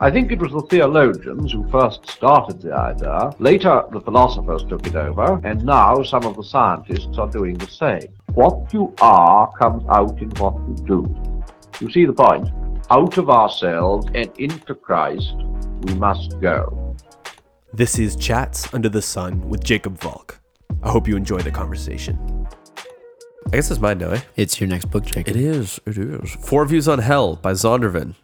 I think it was the theologians who first started the idea. Later, the philosophers took it over, and now some of the scientists are doing the same. What you are comes out in what you do. You see the point? Out of ourselves and into Christ, we must go. This is Chats Under the Sun with Jacob Volk. I hope you enjoy the conversation. I guess it's mine now, eh? It's your next book, Jacob. It is. It is. Four Views on Hell by Zondervan.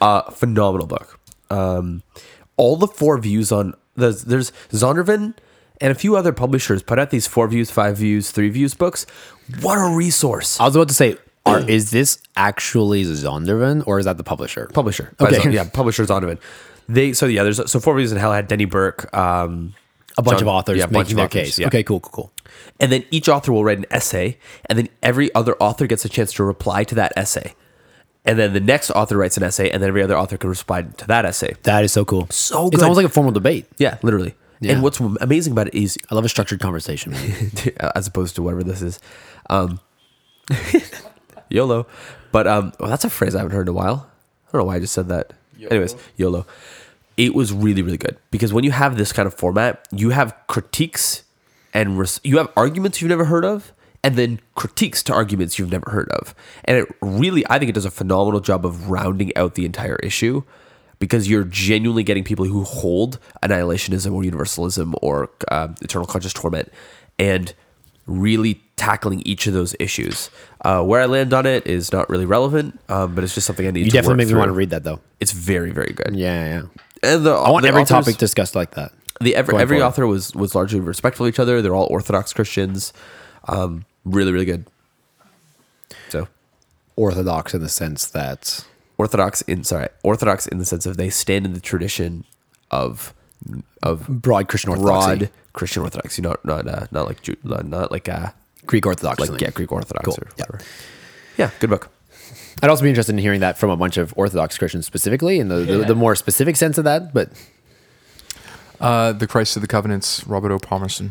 Uh, phenomenal book. Um, all the four views on there's, there's Zondervan and a few other publishers put out these four views, five views, three views books. What a resource! I was about to say, are, is this actually Zondervan or is that the publisher? Publisher, Okay. Zon- yeah, publisher Zondervan. They so yeah, there's so four views in hell had Denny Burk, um, A bunch John- of authors yeah, making their authors, case. yeah. Okay, cool, cool, cool. and then each author will write an essay, and then every other author gets a chance to reply to that essay. And then the next author writes an essay, and then every other author can respond to that essay. That is so cool. So It's almost like a formal debate. Yeah, literally. Yeah. And what's amazing about it is, I love a structured conversation. Man. as opposed to whatever this is, um, YOLO. But um, well, that's a phrase I haven't heard in a while. I don't know why I just said that. Anyways, YOLO. It was really, really good because when you have this kind of format, you have critiques and res- you have arguments you've never heard of, and then critiques to arguments you've never heard of. And it really, I think it does a phenomenal job of rounding out the entire issue because you're genuinely getting people who hold annihilationism or universalism or um, eternal conscious torment and really tackling each of those issues. Uh, where I land on it is not really relevant, um, but it's just something I need You to definitely make me want to read that though. It's very, very good. Yeah, yeah. And the, I want every authors- topic discussed like that. the every, every author was was largely respectful of each other. They're all Orthodox Christians. Um, really, really good. So Orthodox in the sense that Orthodox in sorry Orthodox in the sense of they stand in the tradition of of broad Christian orthodoxy, broad Christian Orthodoxy, not not uh, not like Jew, not not like uh, Greek Orthodox. like yeah Greek Orthodox Cool. or Yeah. whatever. Yeah, good book. I'd also be interested in hearing that from a bunch of Orthodox Christians specifically, in the, the, the more specific sense of that. But Uh, the Christ of the Covenants, Robert O. Palmerson.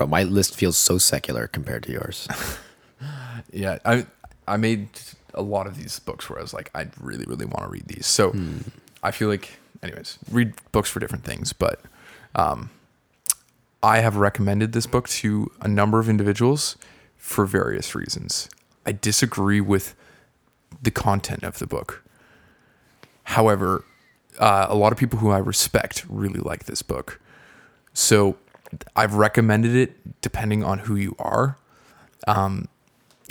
Bro, my list feels so secular compared to yours. Yeah, I I made a lot of these books where I was like, I really, really want to read these. So I feel like, anyways, read books for different things. But um, I have recommended this book to a number of individuals for various reasons. I disagree with the content of the book. However, uh, a lot of people who I respect really like this book. So I've recommended it depending on who you are.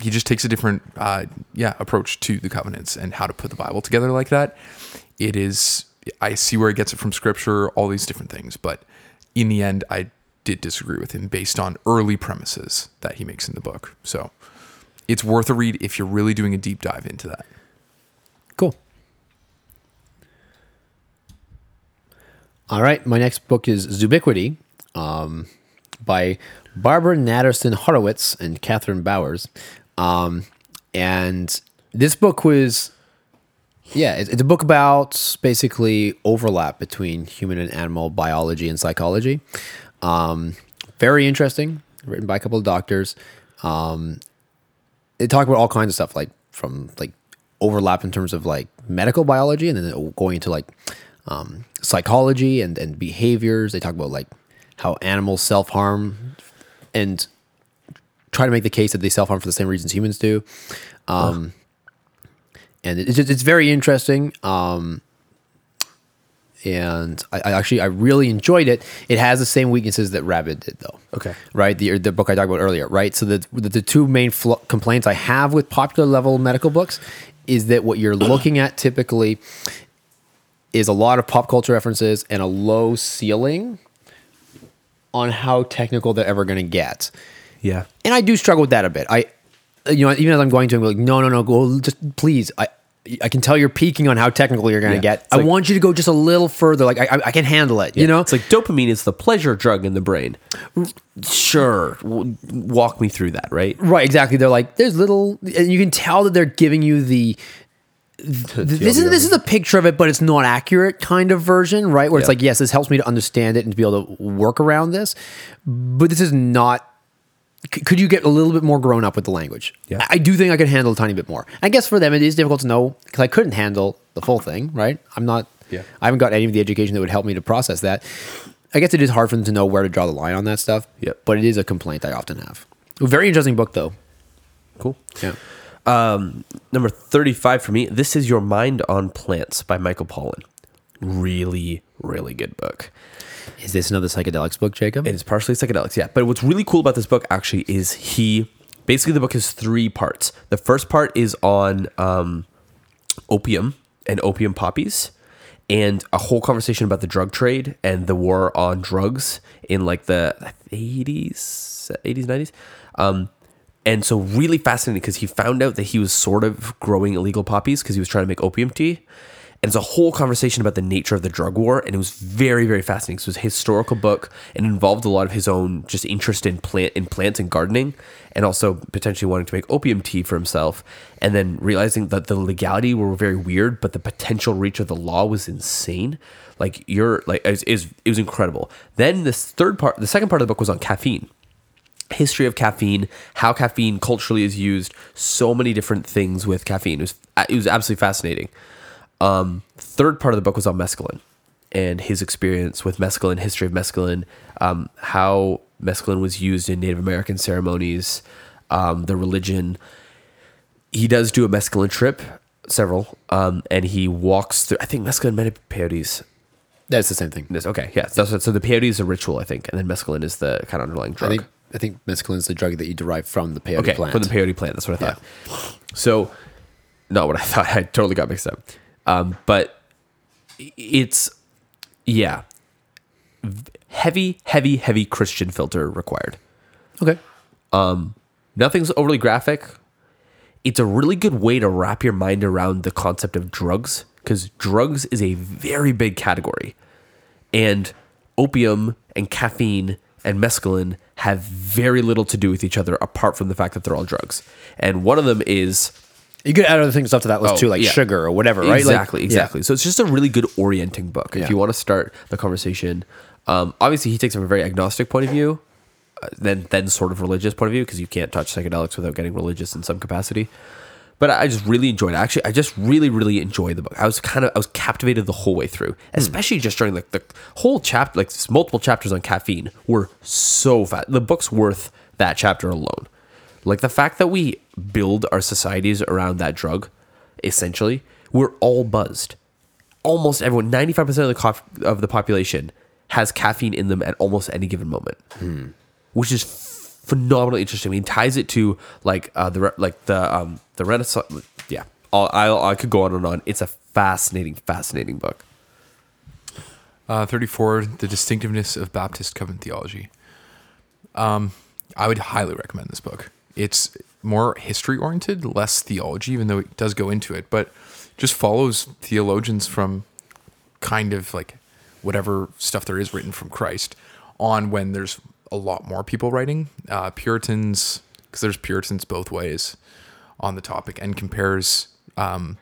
He just takes a different uh, yeah approach to the covenants and how to put the bible together like that. It is i see where he gets it from scripture all these different things but in the end i did disagree with him based on early premises that he makes in the book. So it's worth a read if you're really doing a deep dive into that. Cool. All right, my next book is Zoobiquity um, by Barbara Natterson Horowitz and Kathryn Bowers. Um, and this book was, yeah, it's, it's a book about basically overlap between human and animal biology and psychology. Um, very interesting, written by a couple of doctors Um, they talk about all kinds of stuff like from like overlap in terms of like medical biology and then going into like um, psychology and, and behaviors they talk about like how animals self-harm and try to make the case that they self-harm for the same reasons humans do um, and it's, just, it's very interesting um, and I, I actually I really enjoyed it. It has the same weaknesses that Rabbit did, though. Okay. right? The the book I talked about earlier, right? So the the, the two main fl- complaints I have with popular level medical books is that what you're looking at typically is a lot of pop culture references and a low ceiling on how technical they're ever going to get. Yeah. And I do struggle with that a bit. I, you know, even as I'm going to, I'm like, no, no, no, go, just please. I, I can tell you're peaking on how technical you're going to Yeah. get. It's I like- want you to go just a little further. Like I, I, I can handle it. You know, it's like dopamine is the pleasure drug in the brain. Sure, walk me through that, right? Right, exactly. They're like, there's little, and you can tell that they're giving you the. This is this is a picture of it, but it's not accurate kind of version, right? Where it's Yeah. like, yes, this helps me to understand it and to be able to work around this, but this is not c- could you get a little bit more grown up with the language? Yeah. I I do think I could handle a tiny bit more. I guess for them it is difficult to know because I couldn't handle the full thing, right? I'm not. Yeah. I haven't got any of the education that would help me to process that. I guess it is hard for them to know where to draw the line on that stuff. Yep. But it is a complaint I often have. A very interesting book though. Cool. Yeah. Um, number 35 for me, This is Your Mind on Plants by Michael Pollan. Really, really good book. Is this another psychedelics book, Jacob? It is partially psychedelics, yeah. But what's really cool about this book actually is he basically the book is three parts. The first part is on um, opium and opium poppies, and a whole conversation about the drug trade and the war on drugs in like the eighties, eighties, nineties. Um, and so really fascinating because he found out that he was sort of growing illegal poppies because he was trying to make opium tea. And it's a whole conversation about the nature of the drug war, and it was very, very fascinating. So it was a historical book and involved a lot of his own just interest in plant in plants and gardening, and also potentially wanting to make opium tea for himself. And then realizing that the legality were very weird, but the potential reach of the law was insane. Like you're like it was, it was, incredible. Then this third part, the second part of the book was on caffeine history of caffeine, how caffeine culturally is used, so many different things with caffeine. It was it was absolutely fascinating. Um, third part of the book was on mescaline and his experience with mescaline, history of mescaline, um, how mescaline was used in Native American ceremonies, um, the religion. He does do a mescaline trip, several, um, and he walks through. I think mescaline have peyotes. That's the same thing. This okay, yeah. So, so the peyote is a ritual, I think, and then mescaline is the kind of underlying I drug. I think mescaline is the drug that you derive from the peyote Okay, plant. from the peyote plant. That's what I thought. So, not what I thought. I totally got mixed up. Um, but it's yeah, heavy, heavy, heavy Christian filter required. okay. Nothing's overly graphic. It's a really good way to wrap your mind around the concept of drugs because drugs is a very big category. And opium and caffeine and mescaline have very little to do with each other apart from the fact that they're all drugs. And one of them is You could add other things up to that list Oh, too, like yeah. sugar or whatever, right? Like- Exactly, yeah. exactly. So it's just a really good orienting book Yeah. if you want to start the conversation. Um, obviously, he takes from a very agnostic point of view, uh, then then sort of religious point of view because you can't touch psychedelics without getting religious in some capacity. But I just really enjoyed. It. Actually, I just really, really enjoyed the book. I was kind of, I was captivated the whole way through, hmm. especially just during like the whole chapter, like multiple chapters on caffeine were so fat. The book's worth that chapter alone. Like the fact that we build our societies around that drug, essentially, we're all buzzed. Almost everyone, ninety five percent of the cof- of the population has caffeine in them at almost any given moment, hmm. which is phenomenally interesting. I mean, ties it to like uh, the like the um, the Renaissance. Yeah, I'll, I could go on and on. It's a fascinating, fascinating book. Uh, 34, The Distinctiveness of Baptist Covenant Theology. Um, I would highly recommend this book. It's more history oriented, less theology, even though it does go into it, but just follows theologians from kind of like whatever stuff there is written from Christ on when there's a lot more people writing. Uh, Puritans, because there's Puritans both ways on the topic, and compares um,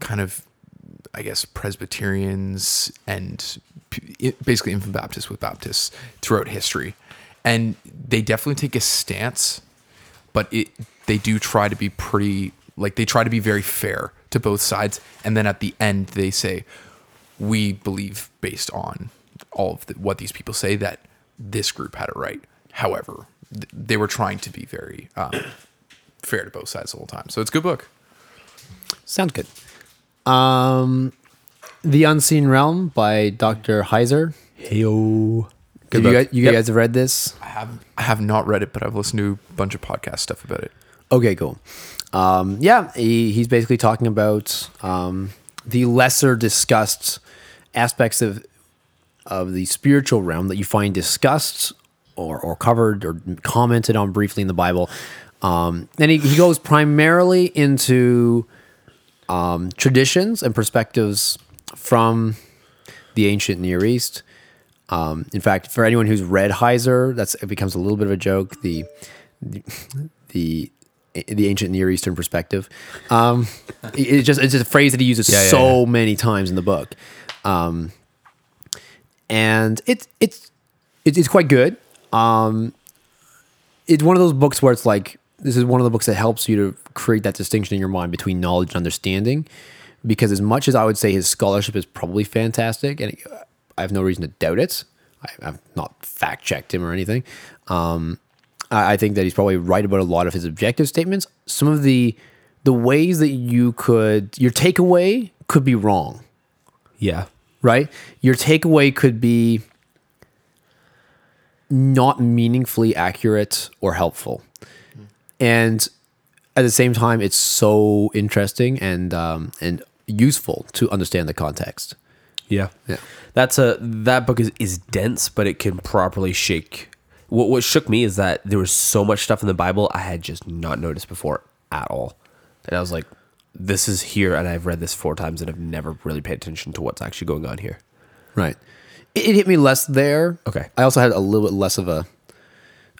kind of I guess Presbyterians and basically infant Baptists with Baptists throughout history, and they definitely take a stance, but it they do try to be pretty like they try to be very fair to both sides, and then at the end they say, we believe based on all of the, what these people say that this group had it right. However, th- they were trying to be very um, fair to both sides the whole time, so it's a good book. Sounds good. Um, The Unseen Realm by Dr. Heiser. Heyo. Have you, guys, you Yep. guys have read this? I have I have not read it, but I've listened to a bunch of podcast stuff about it. Okay, cool. Um, yeah, he, he's basically talking about um, the lesser discussed aspects of of the spiritual realm that you find discussed or, or covered or commented on briefly in the Bible. Um, and he, he goes primarily into um, traditions and perspectives from the ancient Near East. Um, in fact, for anyone who's read Heiser, that's it becomes a little bit of a joke. The the the, the ancient Near Eastern perspective. Um, it- just it's just a phrase that he uses Yeah, yeah, so yeah. many times in the book, um, and it's it's it's, quite good. Um, it's one of those books where it's like this is one of the books that helps you to create that distinction in your mind between knowledge and understanding. Because as much as I would say his scholarship is probably fantastic, and I have no reason to doubt it, I, I've not fact checked him or anything. Um, I, I think that he's probably right about a lot of his objective statements. Some of the the ways that you could your takeaway could be wrong Yeah. Right? Your takeaway could be not meaningfully accurate or helpful. And at the same time, it's so interesting and um, and useful to understand the context. Yeah. Yeah. That's a that book is, is dense, but it can properly shake. What what shook me is that there was so much stuff in the Bible I had just not noticed before at all. And I was like, this is here and I've read this four times and I've never really paid attention to what's actually going on here. Right. It, it hit me less there. Okay. I also had a little bit less of a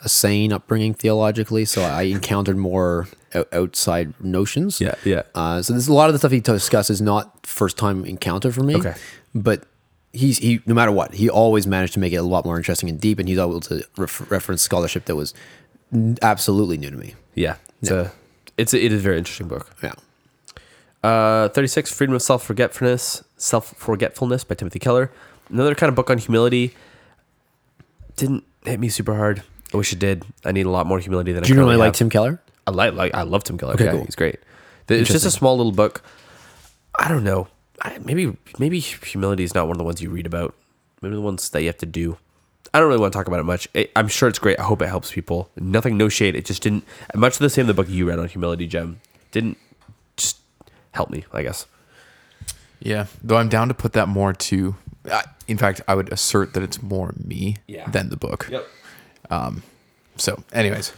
a sane upbringing theologically, so I encountered more outside notions. Yeah, yeah. Uh, so there's a lot of the stuff he discusses not first time encounter for me. Okay. But he's he no matter what he always managed to make it a lot more interesting and deep, and he's able to ref- reference scholarship that was n- absolutely new to me. Yeah. It's a it's a, it is a very interesting book. Yeah. Uh, 36, Freedom of Self Forgetfulness, Self Forgetfulness by Timothy Keller. Another kind of book on humility. Didn't hit me super hard. I wish it did. I need a lot more humility than I Do Do you I normally like have. Tim Keller? I like, like I love Tim Keller. Okay, yeah, cool. he's great. It's just a small little book. I don't know. I, maybe maybe humility is not one of the ones you read about. Maybe the ones that you have to do. I don't really want to talk about it much. It, I'm sure it's great. I hope it helps people. Nothing, no shade. It just didn't. Much of the same. The book you read on humility, Gem, didn't help me. I guess. Yeah, though I'm down to put that more to. Uh, in fact, I would assert that it's more me Yeah. than the book. Yep. So, anyways,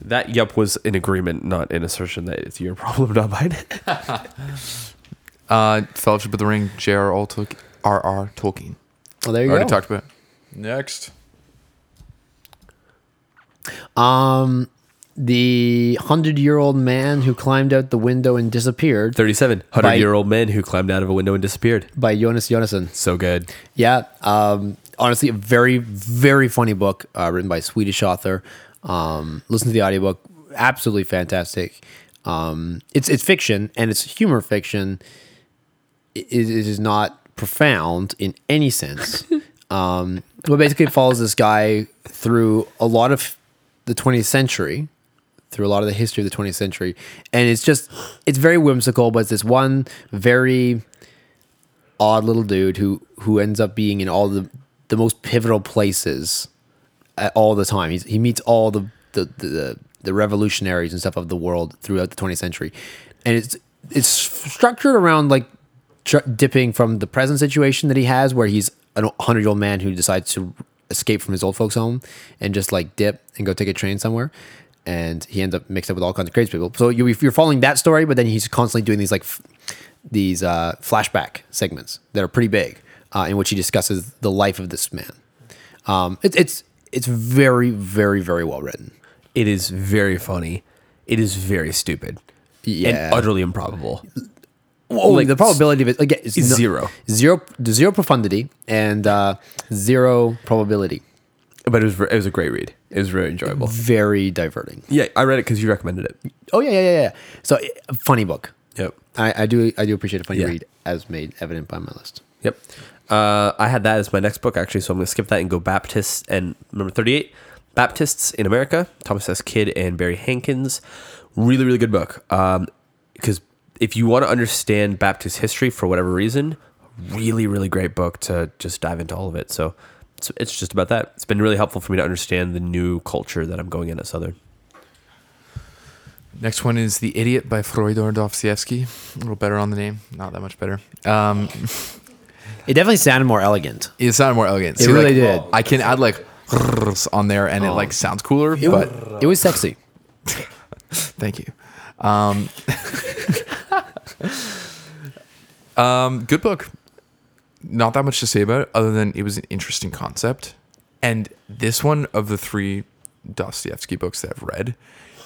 That yep was an agreement, not an assertion that it's your problem, not mine. uh, Fellowship of the Ring, J.R.R. Tolkien. R.R. Tolkien. Well, there you Already go. talked about. it. Next. Um, the hundred-year-old man who climbed out the window and disappeared 37, By- 100 year old man who climbed out of a window and disappeared. by Jonas Jonasson. So good. Yeah. Um, honestly, a very, very funny book uh, written by a Swedish author. Um, listen to the audiobook. Absolutely fantastic. Um, it's it's fiction and it's humor fiction. It, it is not profound in any sense. um, but basically, it follows this guy through a lot of the 20th century, through a lot of the history of the 20th century, and it's just it's very whimsical. But it's this one very odd little dude who who ends up being in all the the most pivotal places at all the time. He's, he meets all the the, the the revolutionaries and stuff of the world throughout the 20th century, and it's it's structured around like tr- dipping from the present situation that he has, where he's a hundred year old man who decides to escape from his old folks' home and just like dip and go take a train somewhere. And he ends up mixed up with all kinds of crazy people. So you, you're following that story, but then he's constantly doing these like f- these uh, flashback segments that are pretty big, uh, in which he discusses the life of this man. Um, it's it's it's very very very well written. It is very funny. It is very stupid. Yeah. And utterly improbable. Oh, Like, the probability of it again is is no- zero. zero, zero profundity, and uh, zero probability. But it was it was a great read. It was very enjoyable. Very diverting. Yeah, I read it because you recommended it. Oh yeah, yeah, yeah, yeah. So funny book. Yep. I, I do I do appreciate a funny Yeah. read, as made evident by my list. Yep. Uh, I had that as my next book actually, so I'm going to skip that and go Baptists and number 38, Baptists in America, Thomas S. Kidd and Barry Hankins. Really, really good book. Um, because if you want to understand Baptist history for whatever reason, really, really great book to just dive into all of it. So it's, it's just about that. It's been really helpful for me to understand the new culture that I'm going in at Southern. Next one is The Idiot by Fyodor Dostoevsky. A little better on the name. Not that much better. Um, It definitely sounded more elegant. it sounded more elegant. It really did. I can add like on there and it like sounds cooler, but It was sexy. Thank you. Um, um, good book. Not that much to say about it, other than it was an interesting concept. And this one of the three Dostoevsky books that I've read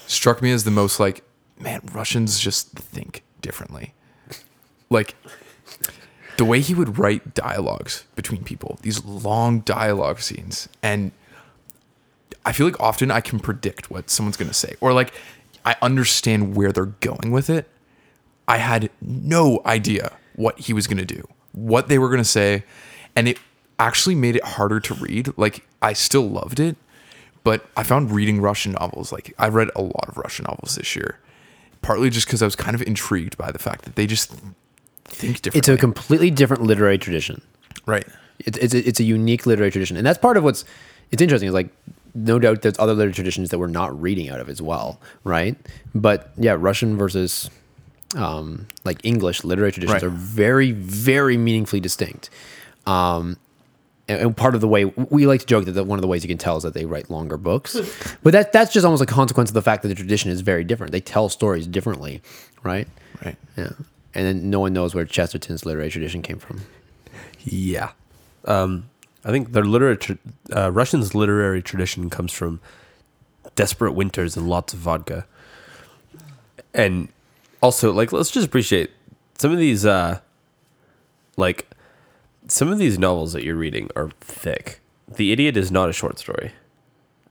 struck me as the most like, man, Russians just think differently. Like the way he would write dialogues between people, these long dialogue scenes, and I feel like often I can predict what someone's going to say or like I understand where they're going with it. I had no idea what he was going to do, what they were going to say, and it actually made it harder to read. Like I still loved it, but I found reading Russian novels like I read a lot of Russian novels this year, partly just because I was kind of intrigued by the fact that they just think differently. It's a completely different literary tradition. right. It's it's a, it's a unique literary tradition, and that's part of what's it's interesting. Is like no doubt there's other literary traditions that we're not reading out of as well, right? But yeah, Russian versus um, like English literary traditions Right. are very very meaningfully distinct. Um, and, and part of the way we like to joke that the, one of the ways you can tell is that they write longer books, but that that's just almost a consequence of the fact that the tradition is very different. They tell stories differently, right? Right. Yeah, and then no one knows where Chesterton's literary tradition came from. Yeah. Um, I think their literary uh, Russians' literary tradition comes from desperate winters and lots of vodka, and also like let's just appreciate some of these uh, like some of these novels that you're reading are thick. The Idiot is not a short story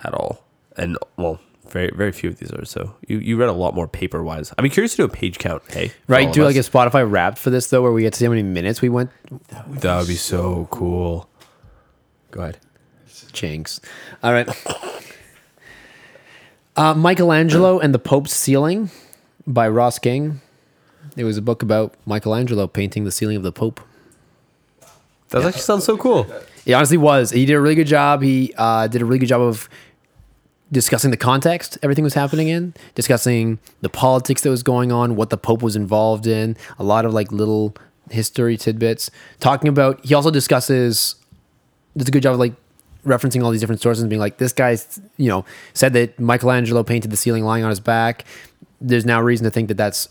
at all, and well, very very few of these are. So you you read a lot more paper wise. Be curious to do a page count. Hey, Right? Do like a. Spotify Wrapped for this though, where we get to see how many minutes we went. that would be so cool. Go ahead. Jinx. All right. Uh, Michelangelo and the Pope's Ceiling by Ross King. It was a book about Michelangelo painting the ceiling of the Pope. That actually sounds so cool. He honestly was. He did a really good job. He uh, did a really good job of discussing the context everything was happening in, discussing the politics that was going on, what the Pope was involved in, a lot of like little history tidbits. Talking about, he also discusses, does a good job of like referencing all these different sources and being like, this guy's, you know, said that Michelangelo painted the ceiling lying on his back. There's now reason to think that that's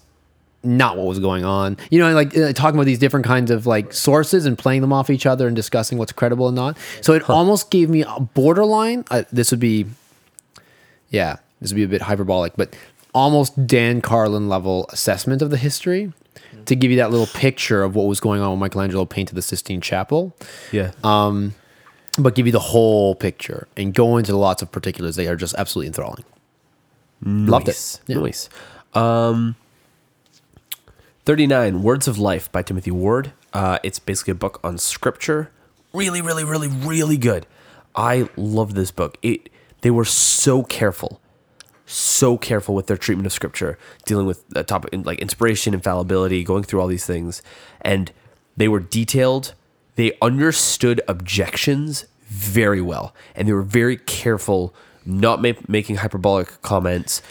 not what was going on. You know, like uh, talking about these different kinds of like sources and playing them off each other and discussing what's credible and not. So it almost gave me a borderline. Uh, this would be, yeah, this would be a bit hyperbolic, but almost Dan Carlin level assessment of the history to give you that little picture of what was going on when Michelangelo painted the Sistine Chapel, Yeah. Um, but give you the whole picture and go into lots of particulars. They are just absolutely enthralling. Loved it. Nice. Yeah. Nice. Um, 39 Words of Life by Timothy Ward. Uh, it's basically a book on scripture. Really, really, really, really good. I love this book. It they were so careful, so careful with their treatment of scripture, dealing with the topic like inspiration, infallibility, going through all these things, and they were detailed. They understood objections very well, and they were very careful not ma- making hyperbolic comments,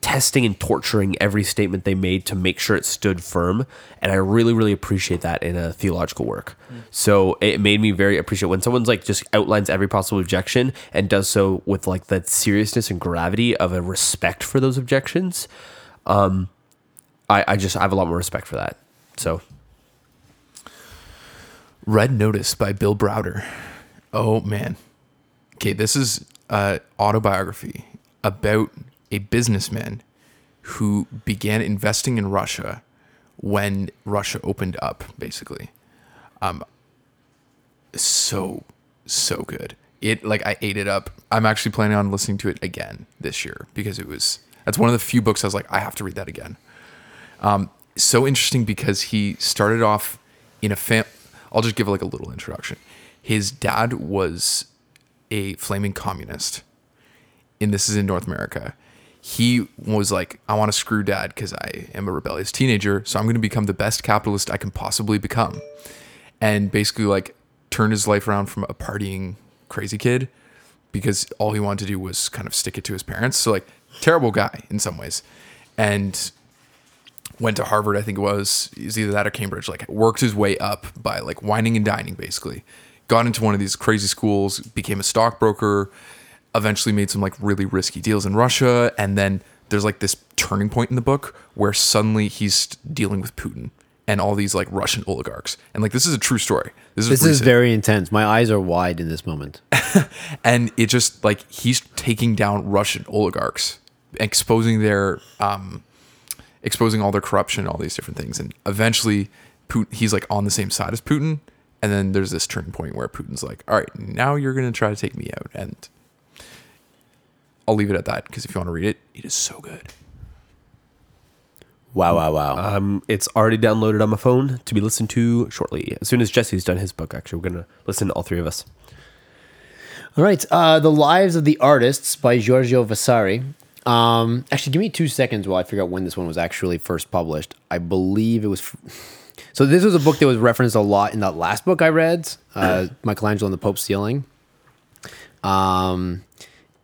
testing and torturing every statement they made to make sure it stood firm. And I really, really appreciate that in a theological work. So it made me very appreciate when someone's like just outlines every possible objection and does so with like the seriousness and gravity of a respect for those objections. Um, I, I just I have a lot more respect for that. So Red Notice by Bill Browder. Oh man. Okay, this is autobiography about a businessman who began investing in Russia when Russia opened up, basically. Um so so good. It like I ate it up. I'm actually planning on listening to it again this year because it was that's one of the few books I was like, I have to read that again Um, so interesting because he started off in a fam. I'll just give like a little introduction. His dad was a flaming communist, and this is in North America. He was like, I want to screw dad because I am a rebellious teenager, so I'm going to become the best capitalist I can possibly become. And basically, like, turned his life around from a partying crazy kid because all he wanted to do was kind of stick it to his parents. So, like, terrible guy in some ways. And went to Harvard, I think it was. He's either that or Cambridge. Like worked his way up by like whining and dining, basically. Got into one of these crazy schools, became a stockbroker, eventually made some like really risky deals in Russia, and then there's like this turning point in the book where suddenly he's dealing with Putin and all these like Russian oligarchs. And like this is a true story. This is This is recent. very intense. My eyes are wide in this moment. and it just like he's taking down Russian oligarchs, exposing their um, exposing all their corruption, all these different things, and eventually, Putin, he's like on the same side as Putin, and then there's this turning point where Putin's like, "All right, now you're gonna try to take me out," and I'll leave it at that because if you want to read it, it is so good. Wow, wow, wow. Um, it's already downloaded on my phone to be listened to shortly. As soon as Jesse's done his book, actually, we're gonna listen to all three of us. All right. Uh, the Lives of the Artists by Giorgio Vasari. Um, actually, give me two seconds while I figure out when this one was actually first published. I believe it was. F- so this was a book that was referenced a lot in that last book I read, uh, Michelangelo and the Pope's Ceiling. Um,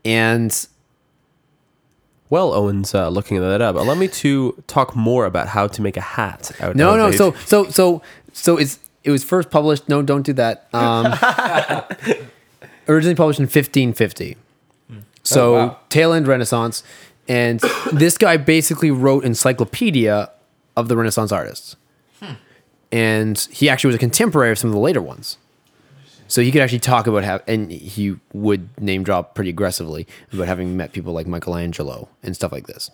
and Well, Owen's uh, looking that up. Allow me to talk more about how to make a hat out no, of no. So, so, so, so it's it was first published. No, don't do that. Um, originally published in 1550. So Oh, wow. tail end Renaissance, and this guy basically wrote encyclopedia of the Renaissance artists, and he actually was a contemporary of some of the later ones. So he could actually talk about how, and he would name drop pretty aggressively about having met people like Michelangelo and stuff like this,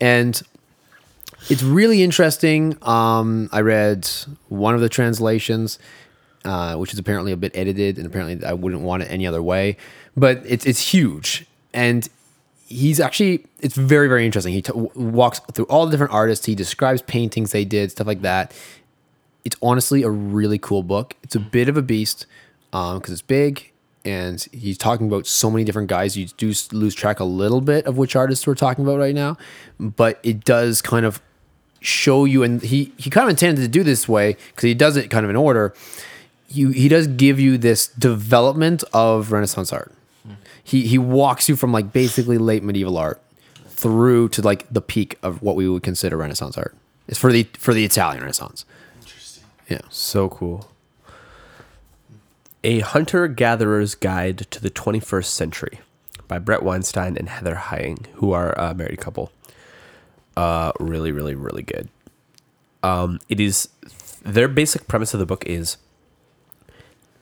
and it's really interesting. Um, I read one of the translations, uh, which is apparently a bit edited, and apparently I wouldn't want it any other way. But it's it's huge, and he's actually it's very very interesting. He t- walks through all the different artists. He describes paintings they did, stuff like that. It's honestly a really cool book. It's a bit of a beast um, because it's big. And he's talking about so many different guys. You do lose track a little bit of which artists we're talking about right now, but it does kind of show you and he he kind of intended to do this way because he does it kind of in order you he does give you this development of renaissance art he he walks you from like basically late medieval art through to like the peak of what we would consider renaissance art it's for the for the italian renaissance interesting yeah So cool. A Hunter Gatherer's Guide to the 21st Century by Bret Weinstein and Heather Heying, who are a married couple. Uh, really, really, really good. Um, it is their basic premise of the book is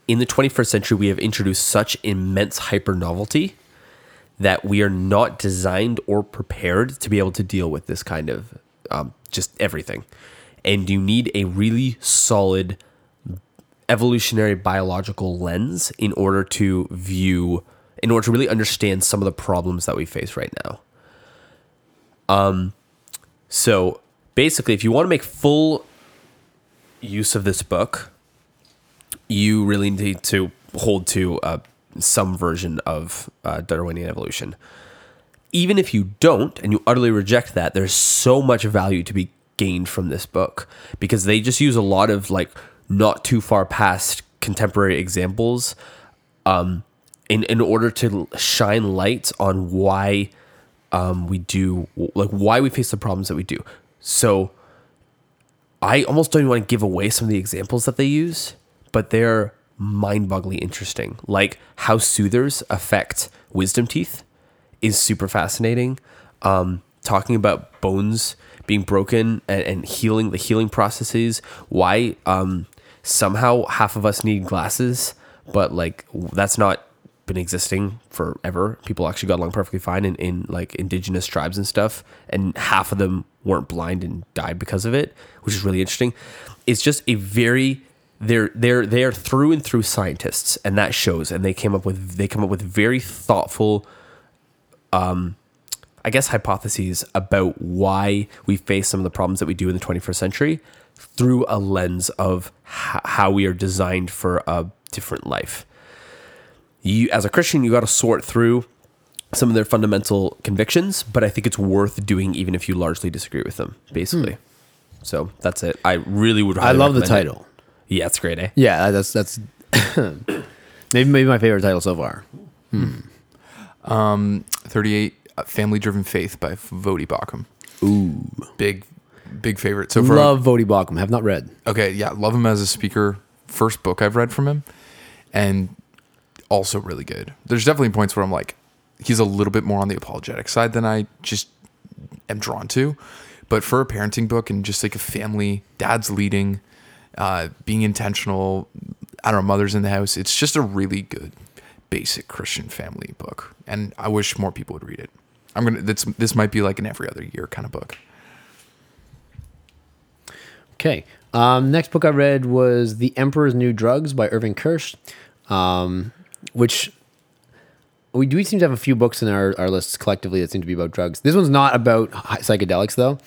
in the 21st century, we have introduced such immense hyper novelty that we are not designed or prepared to be able to deal with this kind of um, just everything. And you need a really solid evolutionary biological lens in order to view, in order to really understand some of the problems that we face right now. Um, so basically, if you want to make full use of this book, you really need to hold to uh, some version of uh, Darwinian evolution. Even if you don't and you utterly reject that, there's so much value to be gained from this book because they just use a lot of like not too far past contemporary examples um, in in order to shine light on why um, we do like why we face the problems that we do. So I almost don't even want to give away some of the examples that they use, but they're mind-bogglingly interesting. Like how soothers affect wisdom teeth is super fascinating. Um, talking about bones being broken and, and healing, the healing processes. Why um, somehow half of us need glasses, but like that's not been existing forever. People actually got along perfectly fine in, in like indigenous tribes and stuff, and half of them weren't blind and died because of it, which is really interesting. It's just a very they're they're they're through and through scientists, and that shows. And they came up with they come up with very thoughtful, um, I guess hypotheses about why we face some of the problems that we do in the 21st century through a lens of h- how we are designed for a different life you as a Christian, you got to sort through some of their fundamental convictions, but I think it's worth doing even if you largely disagree with them, basically. So that's it. I really would. Hmm. I love the title. it. Title. Yeah, it's great, eh? Yeah, that's that's maybe maybe my favorite title so far. 38 uh, Family Driven Faith by Voddie Baucham. Ooh. Big, big favorite. So for Love Voddie Baucham. Have not read. okay, yeah, love him as a speaker. First book I've read from him, and also really good. There's definitely points where I'm like, he's a little bit more on the apologetic side than I just am drawn to. But for a parenting book and just like a family, dad's leading, uh, being intentional, I don't know, mother's in the house. It's just a really good, basic Christian family book, and I wish more people would read it. I'm gonna. This this might be like an every other year kind of book. Okay. Um, next book I read was The Emperor's New Drugs by Irving Kirsch, um, which we do seem to have a few books in our, our lists collectively that seem to be about drugs. This one's not about psychedelics though.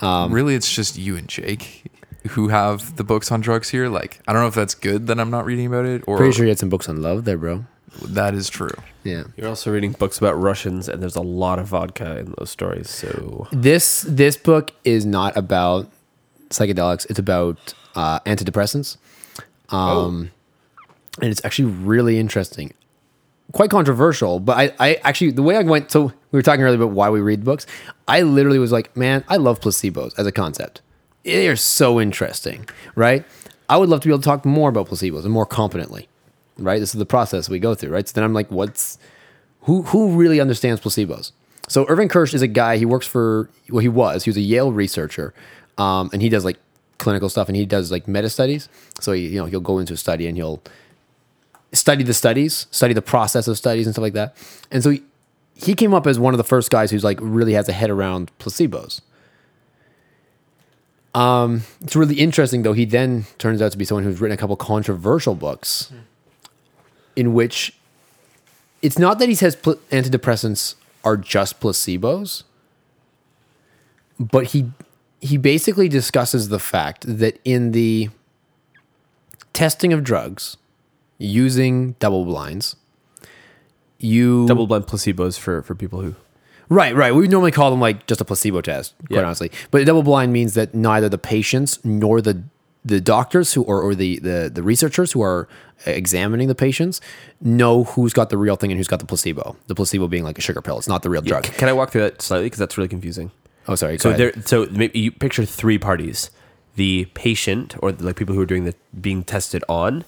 Um, really, it's just you and Jake who have the books on drugs here. Like, I don't know if that's good that I'm not reading about it, or Pretty sure you had some books on love there, bro. that is true. Yeah. You're also reading books about Russians, and there's a lot of vodka in those stories. So This this book is not about psychedelics. It's about uh, antidepressants. Um, and it's actually really interesting. Quite controversial, but I, I actually the way I went so we were talking earlier about why we read books. I literally was like, man, I love placebos as a concept. They are so interesting, right? I would love to be able to talk more about placebos and more competently, right? This is the process we go through, right? So then I'm like, what's who who really understands placebos? So Irving Kirsch is a guy. He works for well, he was he was a Yale researcher, um, and he does like clinical stuff, and he does like meta studies. So he, you know he'll go into a study and he'll study the studies, study the process of studies and stuff like that. And so he, he came up as one of the first guys who's like really has a head around placebos. Um, it's really interesting though. He then turns out to be someone who's written a couple controversial books, in which it's not that he says pl- antidepressants are just placebos, but he he basically discusses the fact that in the testing of drugs using double blinds, you double blind placebos for for people who Right, right. We normally call them like just a placebo test, quite Yeah. honestly. But double blind means that neither the patients nor the the doctors who or, or the, the the researchers who are examining the patients know who's got the real thing and who's got the placebo. The placebo being like a sugar pill. It's not the real drug. C- Can I walk through that slightly because that's really confusing. Oh, sorry. So there, so maybe you picture three parties: the patient, or like people who are doing the being tested on,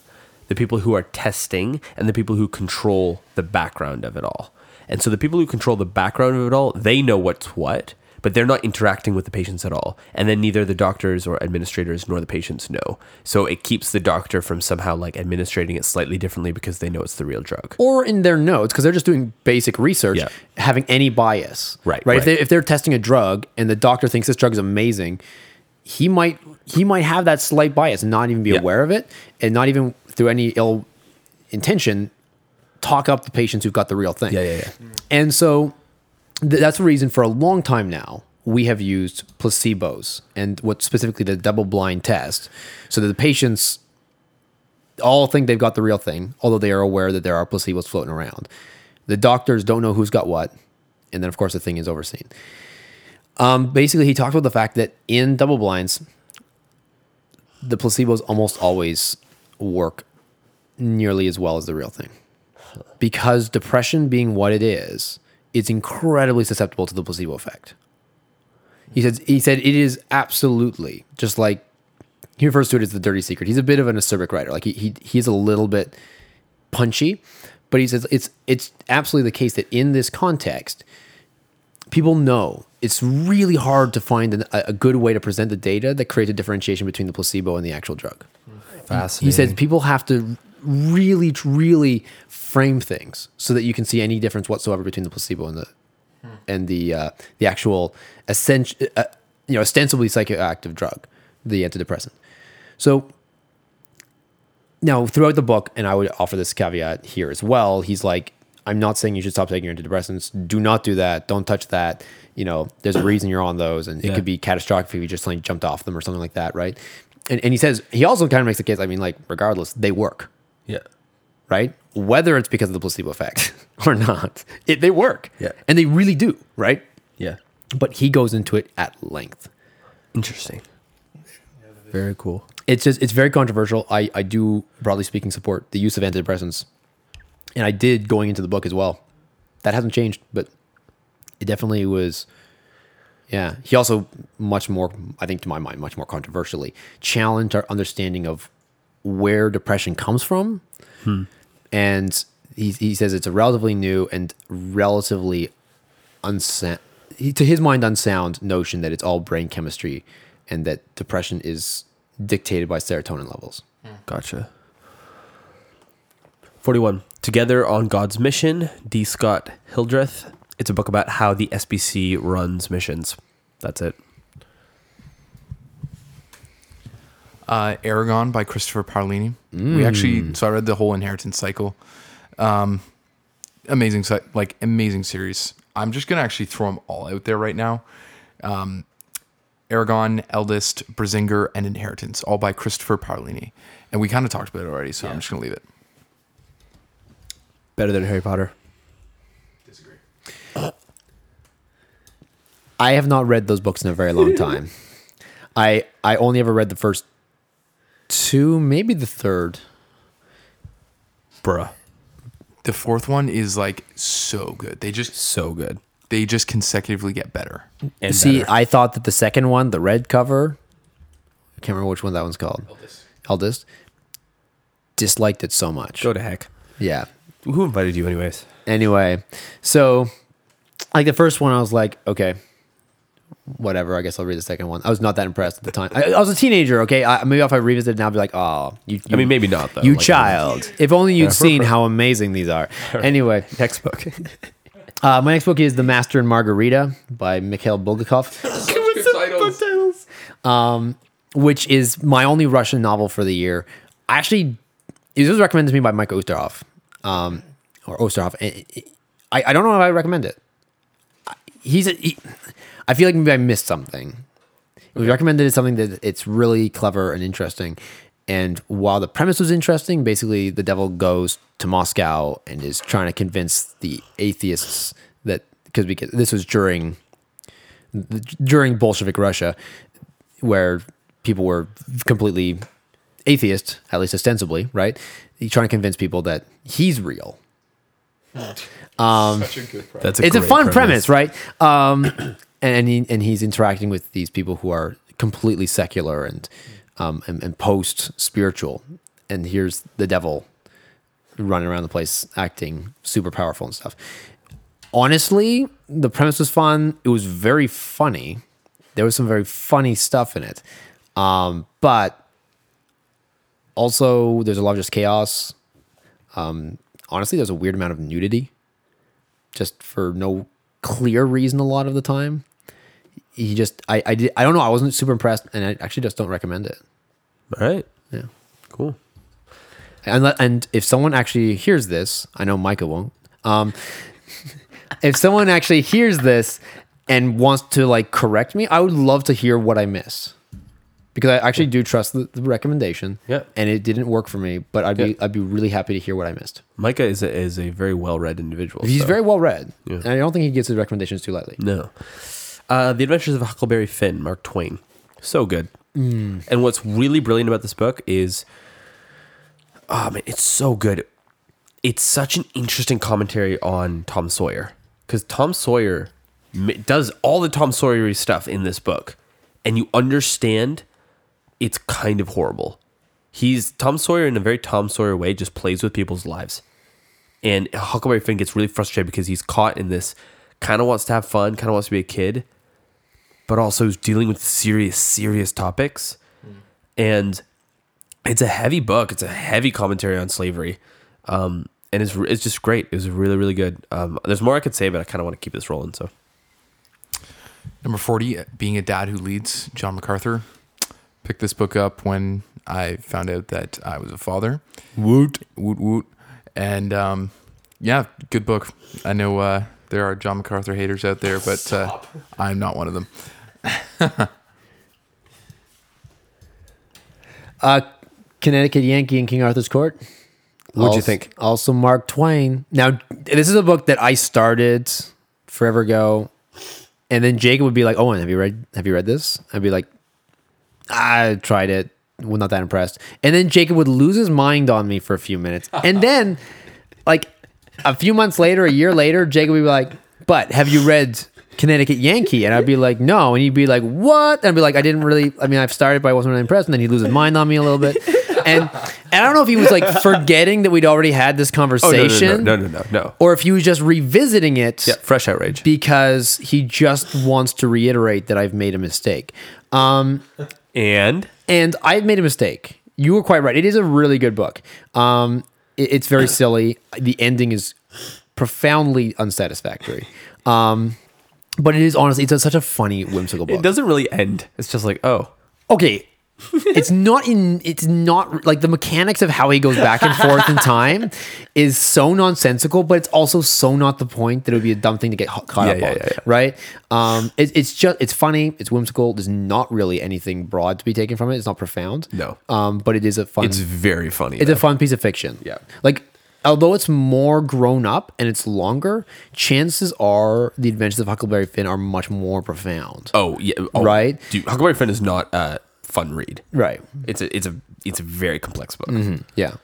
the people who are testing, and the people who control the background of it all. And so the people who control the background of it all, they know what's what, but they're not interacting with the patients at all. And then neither the doctors or administrators nor the patients know. So it keeps the doctor from somehow like administrating it slightly differently because they know it's the real drug. or in their notes because they're just doing basic research, Yeah. having any bias. Right, right. If, they, if they're testing a drug and the doctor thinks this drug is amazing, he might he might have that slight bias and not even be Yeah. aware of it, and not even through any ill intention talk up the patients who've got the real thing. Yeah, yeah, yeah. And so th- that's the reason for a long time now we have used placebos and what specifically the double blind test so that the patients all think they've got the real thing, although they are aware that there are placebos floating around. The doctors don't know who's got what, and then of course the thing is overseen. Um, basically, he talked about the fact that in double blinds, the placebos almost always work nearly as well as the real thing because depression being what it is, it's incredibly susceptible to the placebo effect. He said he said it is absolutely just like he refers to it as the dirty secret. He's a bit of an acerbic writer. Like he, he he's a little bit punchy, but he says it's it's absolutely the case that in this context, people know it's really hard to find an, a, a good way to present the data that creates a differentiation between the placebo and the actual drug. Fascinating. He said people have to really, really frame things so that you can see any difference whatsoever between the placebo and the and the uh, the actual essential, uh, you know, ostensibly psychoactive drug, the antidepressant. So now throughout the book, and I would offer this caveat here as well. He's like, I'm not saying you should stop taking your antidepressants. Do not do that. Don't touch that. You know, there's a reason you're on those, and it could be catastrophic if you just like jumped off them or something like that, right? And, and he says he also kind of makes the case. I mean, like regardless, they work yeah. right? Whether it's because of the placebo effect or not, it, they work. Yeah. And they really do, right? Yeah. But he goes into it at length. Interesting. Very cool. It's just, it's very controversial. I, I do, broadly speaking, support the use of antidepressants. And I did going into the book as well. That hasn't changed, but it definitely was. Yeah. He also, much more, I think to my mind, much more controversially, challenged our understanding of where depression comes from. Hmm. And he, he says it's a relatively new and relatively unsound, to his mind, unsound notion that it's all brain chemistry and that depression is dictated by serotonin levels. Hmm. Gotcha. 41. Together on God's Mission, D. Scott Hildreth. It's a book about how the SBC runs missions. That's it. Uh, Eragon by Christopher Paolini. We actually, so I read the whole inheritance cycle. Um, amazing like amazing series. I'm just gonna actually throw them all out there right now. Um, Eragon, Eldest, Brisingr, and Inheritance, all by Christopher Paolini. And we kind of talked about it already, so I'm just gonna leave it. Better than Harry Potter. Disagree. I have not read those books in a very long time. I I only ever read the first two, maybe the third. Bruh. The fourth one is like so good. They just So good. they just consecutively get better. And See, better. I thought that the second one, the red cover, I can't remember which one that one's called. Eldest. Disliked it so much. go to heck. Yeah. Who invited you, anyways? Anyway, so like the first one, I was like, okay, whatever. I guess I'll read the second one. I was not that impressed at the time. I, I was a teenager. Okay, I, maybe if I revisit it now, I'll be like, oh, you. I mean, maybe not though. You Like, child. If only you'd seen how amazing these are. Anyway, Next book. uh, my next book is The Master and Margarita by Mikhail Bulgakov, which is my only Russian novel for the year. I actually, it was recommended to me by Mike Osterhoff, um, or Osterhoff. and I, I don't know if I recommend it. He's a, he, I feel like maybe I missed something. It was recommended as something that it's really clever and interesting. And while the premise was interesting, basically the devil goes to Moscow and is trying to convince the atheists that because because this was during during Bolshevik Russia, where people were completely atheist, at least ostensibly, right? He's trying to convince people that he's real. That's a it's a great fun premise, right? Um, and and, he, and he's interacting with these people who are completely secular and um, and, and post spiritual, and here's the devil running around the place acting super powerful and stuff. Honestly, the premise was fun. It was very funny. There was some very funny stuff in it, um, but also there's a lot of just chaos. Um, honestly, there's a weird amount of nudity just for no clear reason a lot of the time. He just I I did I don't know I wasn't super impressed and I actually just don't recommend it. All right. Yeah. Cool. And and if someone actually hears this, I know Micah won't. Um, if someone actually hears this and wants to like correct me, I would love to hear what I miss. Because I actually do trust the, the recommendation. Yeah. And it didn't work for me, but I'd be I'd be really happy to hear what I missed. Micah is a, is a very well read individual. He's so- very well read. Yeah. And I don't think he gets his recommendations too lightly. No. Uh, the Adventures of Huckleberry Finn, Mark Twain. So good. And what's really brilliant about this book is, oh man, it's so good. It's such an interesting commentary on Tom Sawyer because Tom Sawyer does all the Tom Sawyer stuff in this book, and you understand it's kind of horrible. He's Tom Sawyer in a very Tom Sawyer way, just plays with people's lives. And Huckleberry Finn gets really frustrated because he's caught in this kind of wants to have fun, kind of wants to be a kid, but also is dealing with serious, serious topics. And it's a heavy book. It's a heavy commentary on slavery. Um, and it's, it's just great. It was really, really good. Um, there's more I could say, but I kind of want to keep this rolling. So Number 40, Being a Dad Who Leads, John MacArthur. Picked this book up when I found out that I was a father. Woot. Woot, woot. And um, yeah, good book. I know uh, there are John MacArthur haters out there, but uh, I'm not one of them. Uh, Connecticut Yankee in King Arthur's Court. What'd you think? Also, Mark Twain. Now, this is a book that I started forever ago, and then Jacob would be like, "Owen, have you read? Have you read this?" I'd be like, "I tried it. Was not that impressed." And then Jacob would lose his mind on me for a few minutes, and then, like, a few months later, a year later, Jacob would be like, "But have you read?" Connecticut Yankee, and I'd be like, no, and he'd be like, what? And I'd be like, I didn't really. I mean, I've started, but I wasn't really impressed. And then he'd lose his mind on me a little bit, and and I don't know if he was like forgetting that we'd already had this Oh, conversation, no, no, no, no, no. or if he was just revisiting it Yeah, fresh outrage. because he just wants to reiterate that I've made a mistake. Um, and and I've made a mistake. You were quite right. It is a really good book. Um, it- it's very silly. The ending is profoundly unsatisfactory. Um, but it is honestly, it's a, such a funny, whimsical book. it doesn't really end. It's just like, oh, okay, it's not in it's not like the mechanics of how he goes back and forth in time is so nonsensical but it's also so not the point that it would be a dumb thing to get caught Yeah, up yeah, on yeah, right um it, it's just it's funny it's whimsical there's not really anything broad to be taken from it it's not profound No. um but it is a fun It's very funny. it's though. a fun piece of fiction. Yeah. Like, although it's more grown up and it's longer, chances are the adventures of Huckleberry Finn are much more profound. Oh yeah, oh, Right? Dude, Huckleberry Finn is not a fun read. Right. It's a it's a it's a very complex book. Yeah.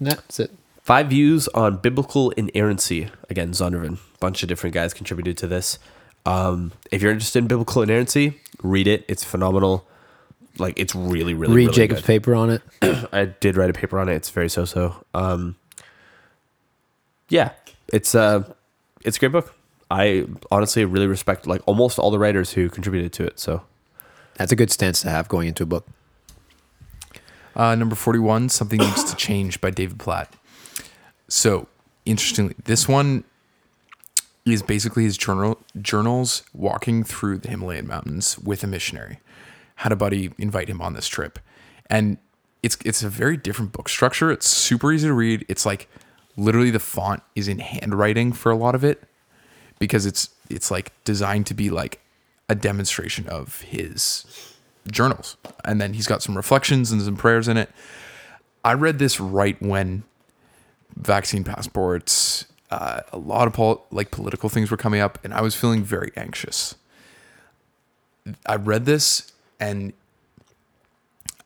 That's it. Five views on biblical inerrancy. Again, Zondervan. Bunch of different guys contributed to this. Um, if you're interested in biblical inerrancy, read it. It's phenomenal. Like it's really, really, Read really Jacob's good. paper on it. I did write a paper on it. It's very so-so. Um, yeah, it's uh, it's a great book. I honestly really respect like almost all the writers who contributed to it. So That's a good stance to have going into a book. Uh, number 41, Something Needs to Change by David Platt. So, interestingly, this one is basically his journal journals walking through the Himalayan mountains with a missionary. Had a buddy invite him on this trip. And it's it's a very different book structure. It's super easy to read. It's like literally the font is in handwriting for a lot of it because it's it's like designed to be like a demonstration of his journals. And then he's got some reflections and some prayers in it. I read this right when vaccine passports uh, a lot of pol- like political things were coming up and i was feeling very anxious. I read this and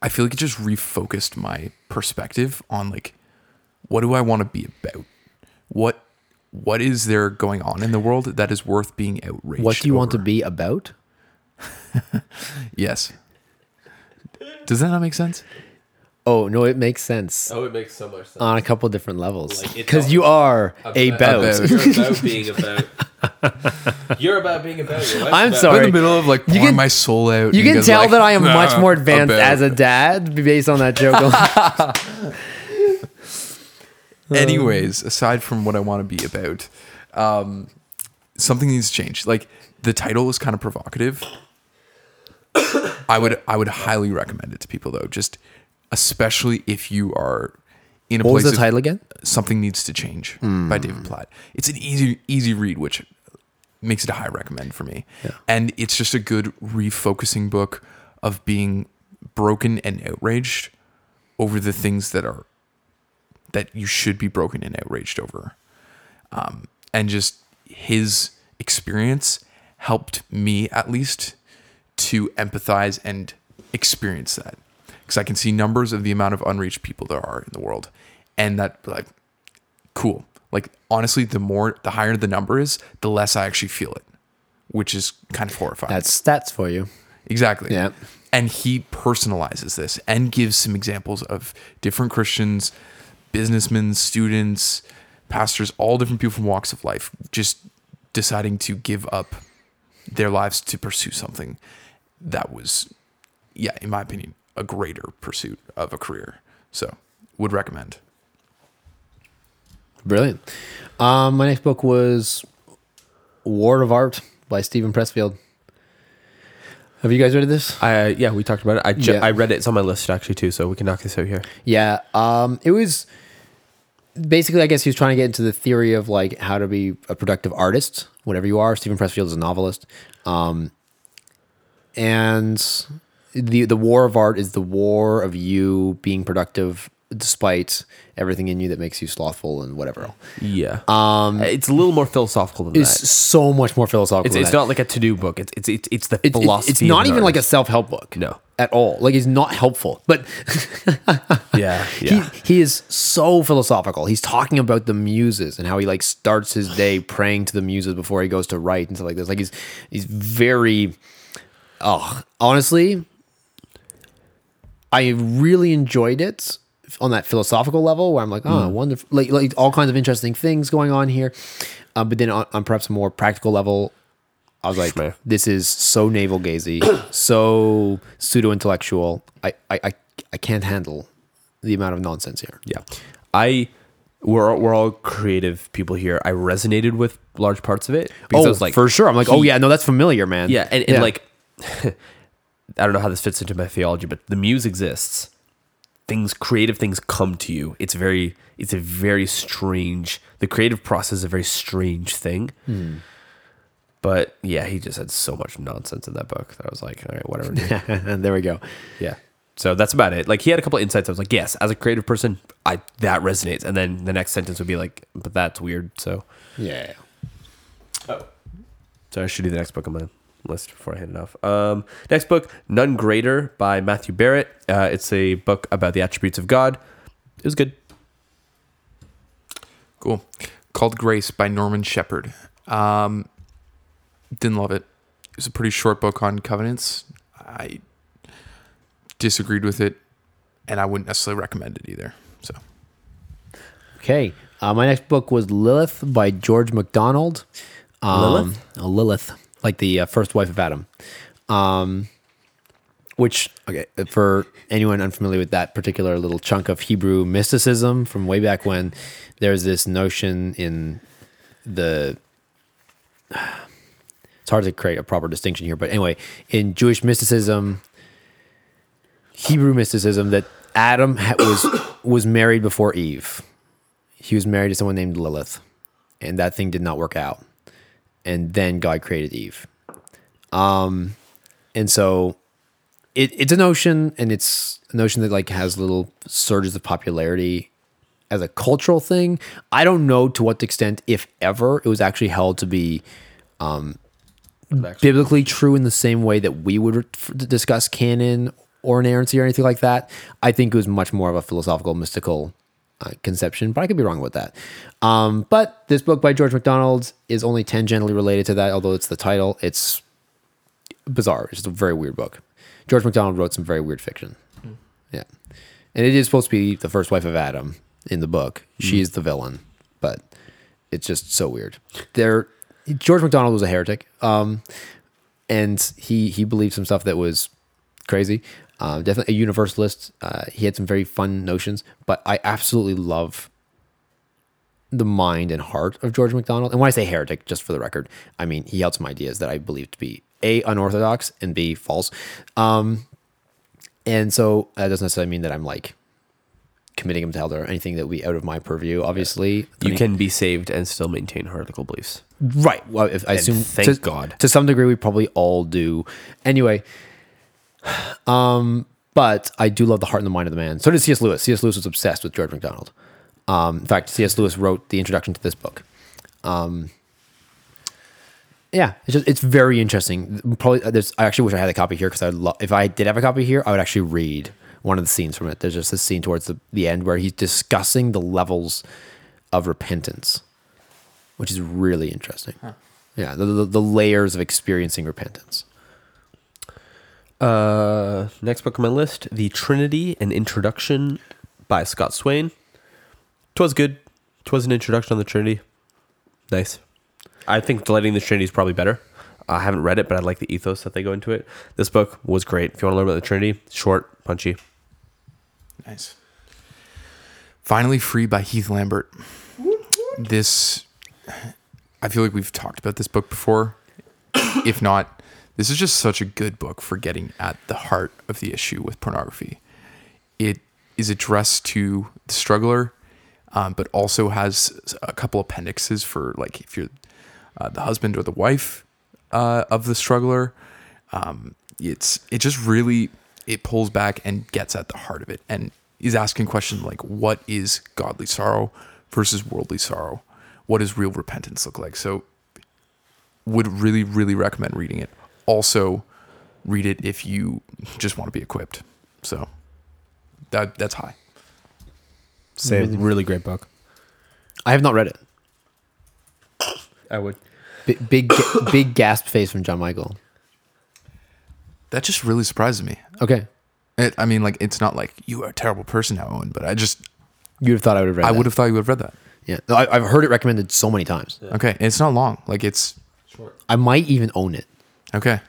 i feel like it just refocused my perspective on like what do i want to be about? What what is there going on in the world that is worth being outraged What do you want to be about? yes does that not make sense Oh, no, it makes sense oh, it makes so much sense. on a couple different levels. Because all- you are a bout. About. You're about being about. You're about being about. Your wife's I'm about- sorry. in the middle of like You pouring can- my soul out. You can tell like, that I am much more advanced about." as a dad based on that joke. Anyways, aside from what I want to be about, um, something needs to change. Like the title is kind of provocative. I would I would highly recommend it to people though, just especially if you are in a what was place the of- title again? Something Needs to Change by David Platt. It's an easy easy read, which makes it a high recommend for me. And it's just a good refocusing book of being broken and outraged over the things that are that you should be broken and outraged over. Um, and just his experience helped me at least to empathize and experience that because I can see numbers of the amount of unreached people there are in the world, and that like cool. Like honestly, the more the higher the number is, the less I actually feel it, which is kind of horrifying. That's stats for you. Exactly. Yeah. And he personalizes this and gives some examples of different Christians, businessmen, students, pastors, all different people from walks of life, just deciding to give up their lives to pursue something that was, yeah, in my opinion, a greater pursuit of a career. So, would recommend. Brilliant. Um, my next book was War of Art by Steven Pressfield. Have you guys read this? I yeah, we talked about it. I ju- Yeah. I read it. It's on my list actually too, so we can knock this out here. Yeah. Um, it was basically, I guess he was trying to get into the theory of like how to be a productive artist, whatever you are. Steven Pressfield is a novelist. Um, and the the war of art is the war of you being productive despite everything in you that makes you slothful and whatever. Yeah. Um, it's a little more philosophical than It's that. It's so much more philosophical. It's, it's not like a to do book. It's it's it's, it's the It- philosophy. it's not even like a self help book. No. At all. Like it's not helpful. But yeah yeah. he he is so philosophical. He's talking about the muses and how he like starts his day praying to the muses before he goes to write and stuff like this. Like he's he's very oh honestly I really enjoyed it on that philosophical level where I'm like, oh, wonderful, like like all kinds of interesting things going on here. Um, but then on, on perhaps a more practical level, I was like, Schmeh. this is so navel gazy, so pseudo intellectual. I, I I I can't handle the amount of nonsense here. Yeah. I we're all- we're all creative people here. I resonated with large parts of it because I Oh, was like for sure. I'm like, oh yeah, no, that's familiar, man. Yeah, and, and like I don't know how this fits into my theology, but the muse exists. Things, creative things come to you. It's very, it's a very strange. The creative process is a very strange thing. Hmm. But yeah, he just had so much nonsense in that book that I was like, all right, whatever. and there we go. yeah. So that's about it. Like he had a couple of insights. I was like, yes, as a creative person, I that resonates. And then the next sentence would be like, but that's weird. So, Yeah. Oh. So I should do the next book on my list before I hand it off. Um, next book, None Greater by Matthew Barrett. Uh, it's a book about the attributes of God. It was good. Cool. Called Grace by Norman Shepherd. Um, didn't love it. It was a pretty short book on covenants. I disagreed with it, and I wouldn't necessarily recommend it either. So, Okay. Uh, my next book was Lilith by George MacDonald. Um, Lilith? uh, Lilith, like the uh, first wife of Adam. Um, which, okay, for anyone unfamiliar with that particular little chunk of Hebrew mysticism from way back when, there's this notion in the. It's hard to create a proper distinction here, but anyway, in Jewish mysticism, Hebrew mysticism, that Adam was was married before Eve he was married to someone named Lilith, and that thing did not work out. And then God created Eve. Um, and so it, it's a notion, and it's a notion that like has little surges of popularity as a cultural thing. I don't know to what extent, if ever, it was actually held to be biblically true in the same way that we would f- discuss canon or inerrancy or anything like that. I think it was much more of a philosophical, mystical uh, conception, but I could be wrong with that. Um, but this book by George MacDonald is only tangentially related to that, although it's the title. It's bizarre. It's just a very weird book. George MacDonald wrote some very weird fiction. Yeah. And it is supposed to be the first wife of Adam in the book. She is the villain, but it's just so weird. There, George MacDonald was a heretic, um, and he he believed some stuff that was crazy. Um, definitely a universalist. Uh, he had some very fun notions, but I absolutely love the mind and heart of George MacDonald. And when I say heretic, just for the record, I mean he held some ideas that I believe to be a unorthodox and b false. Um, and so that doesn't necessarily mean that I'm like committing him to hell or anything that would be out of my purview. Obviously, You can be saved and still maintain heretical beliefs. Right. Well, if I assume thank to, God. to some degree we probably all do. Anyway, um, but I do love the heart and the mind of the man. So did C.S. Lewis. C.S. Lewis was obsessed with George MacDonald. Um, in fact, C.S. Lewis wrote the introduction to this book. Um, yeah, it's just it's very interesting. Probably there's. I actually wish I had a copy here because I love. If I did have a copy here, I would actually read one of the scenes from it. There's just this scene towards the, the end where he's discussing the levels of repentance, which is really interesting. Yeah, the, the, the layers of experiencing repentance. Uh, next book on my list, The Trinity: An Introduction by Scott Swain. Twas good. Twas an introduction on the Trinity. Nice. I think Delighting the Trinity is probably better. I haven't read it, but I like the ethos that they go into it. This book was great. If you want to learn about the Trinity, short, punchy. nice. Finally Free by Heath Lambert. This, I feel like we've talked about this book before. if not, this is just such a good book for getting at the heart of the issue with pornography. It is addressed to the struggler, um, but also has a couple appendixes for like if you're uh, the husband or the wife uh, of the struggler. Um, it's it just really it pulls back and gets at the heart of it and is asking questions like what is godly sorrow versus worldly sorrow what does real repentance look like so would really really recommend reading it also read it if you just want to be equipped so that that's high Same. Really great book. I have not read it. I would. Big big, big gasp face from John Michael. that just really surprises me Okay, it, i mean like it's not like you are a terrible person now owen but i just you'd have thought I would have read. i that. would have thought you would have read that Yeah, No, I, I've heard it recommended so many times. okay and it's not long like it's Short. I might even own it. Okay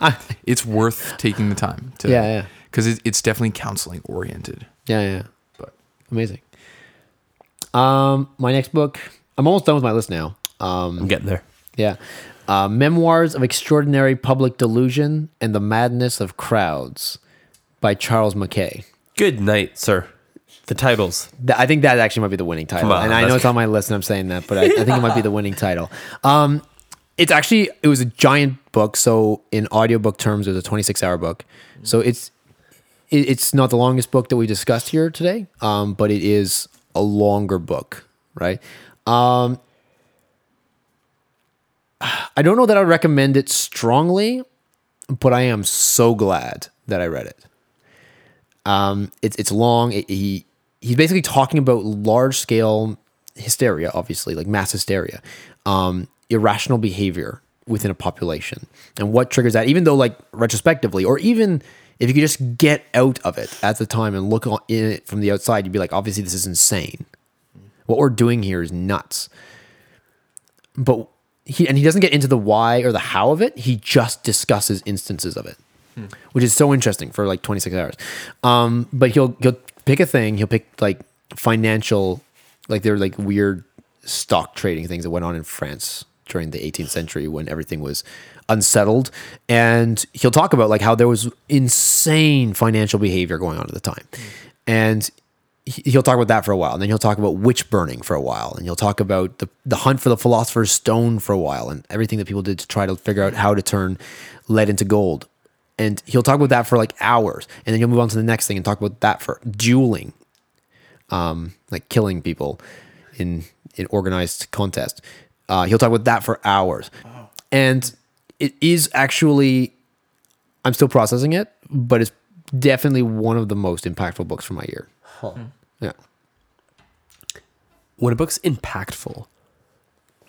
it's worth taking the time to Yeah, yeah. because it, it's definitely counseling oriented yeah, yeah. but Amazing. Um, my next book. I'm almost done with my list now. Um, I'm getting there. Yeah. Uh, Memoirs of Extraordinary Public Delusion and the Madness of Crowds by Charles Mackay. Good night, sir. The titles. Th- I think that actually might be the winning title. On, and I know it's on my list and I'm saying that, but I, I think it might be the winning title. Um, it's actually, it was a giant book. So in audiobook terms, it was a 26 hour book. So it's, it, it's not the longest book that we discussed here today, um, but it is a longer book, right? Um, I don't know that I would recommend it strongly, but I am so glad that I read it. Um, it's it's long. It, he he's basically talking about large scale hysteria, obviously, like mass hysteria, um, irrational behavior within a population, and what triggers that. Even though, like retrospectively, or even if you could just get out of it at the time and look in it from the outside, you'd be like, obviously, this is insane. What we're doing here is nuts. But he and he doesn't get into the why or the how of it. He just discusses instances of it which is so interesting for like 26 hours. Um, but he'll he'll pick a thing. He'll pick like financial, like they're like weird stock trading things that went on in France during the 18th century when everything was unsettled, and he'll talk about like how there was insane financial behavior going on at the time, and he- he'll talk about that for a while, and then he'll talk about witch burning for a while, and he'll talk about the the hunt for the philosopher's stone for a while, and everything that people did to try to figure out how to turn lead into gold. And he'll talk about that for like hours, and then he'll move on to the next thing and talk about that for dueling, um, like killing people in in organized contest. Uh, he'll talk about that for hours, and it is actually I'm still processing it, but it's definitely one of the most impactful books for my year. Yeah. When a book's impactful,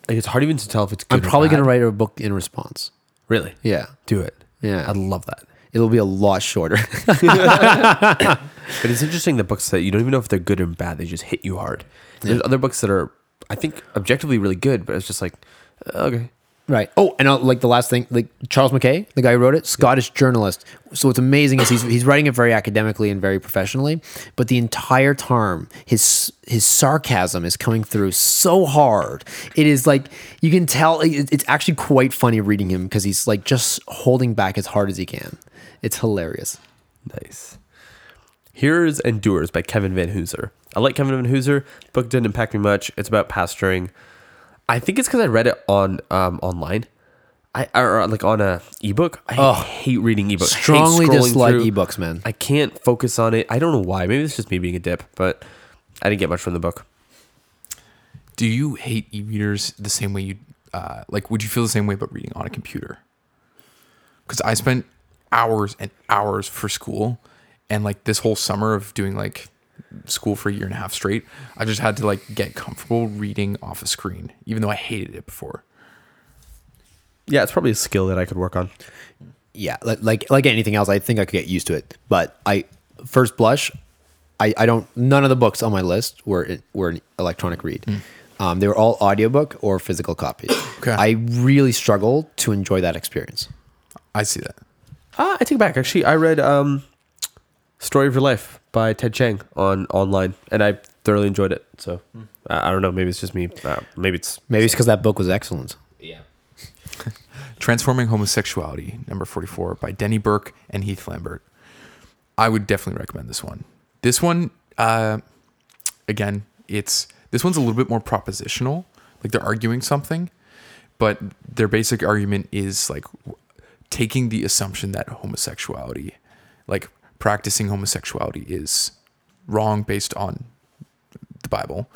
like it's hard even to tell if it's good I'm probably going to write a book in response. Really? Yeah. Do it. Yeah. I'd love that. It'll be a lot shorter. But it's interesting the books that you don't even know if they're good or bad. They just hit you hard. There's other books that are, I think, objectively really good, but it's just like, uh, okay. right. Oh, and uh, like the last thing, like Charles Mackay, the guy who wrote it, Scottish journalist. So what's amazing is he's he's writing it very academically and very professionally, but the entire time his his sarcasm is coming through so hard. It is like you can tell it- it's actually quite funny reading him because he's like just holding back as hard as he can. It's hilarious. Nice. Hearers and Doers by Kevin Vanhoozer. I like Kevin Vanhoozer. Book didn't impact me much. It's about pastoring. I think it's because I read it on um, online. I or like on a ebook. I Ugh. hate reading ebooks. Strongly dislike through. ebooks, man. I can't focus on it. I don't know why. Maybe it's just me being a dip, but I didn't get much from the book. Do you hate e-readers the same way you uh, like? Would you feel the same way about reading on a computer? Because I spent hours and hours for school, and like this whole summer of doing like school for a year and a half straight, I just had to like get comfortable reading off a screen, even though I hated it before. Yeah, it's probably a skill that I could work on. yeah, like like like anything else, I think I could get used to it. But I first blush, I, I don't. None of the books on my list were were an electronic read. Um, they were all audiobook or physical copies. Okay. I really struggle to enjoy that experience. I see that. Ah, I take it back. Actually, I read um, "Story of Your Life" by Ted Chiang on online, and I thoroughly enjoyed it. So I I don't know. Maybe it's just me. Uh, maybe it's Maybe it's because that book was excellent. yeah. Transforming Homosexuality, number 44, by Denny Burk and Heath Lambert. I would definitely recommend this one. This one, uh, again, it's this one's a little bit more propositional. Like they're arguing something, but their basic argument is like w- taking the assumption that homosexuality, like practicing homosexuality, is wrong based on the Bible.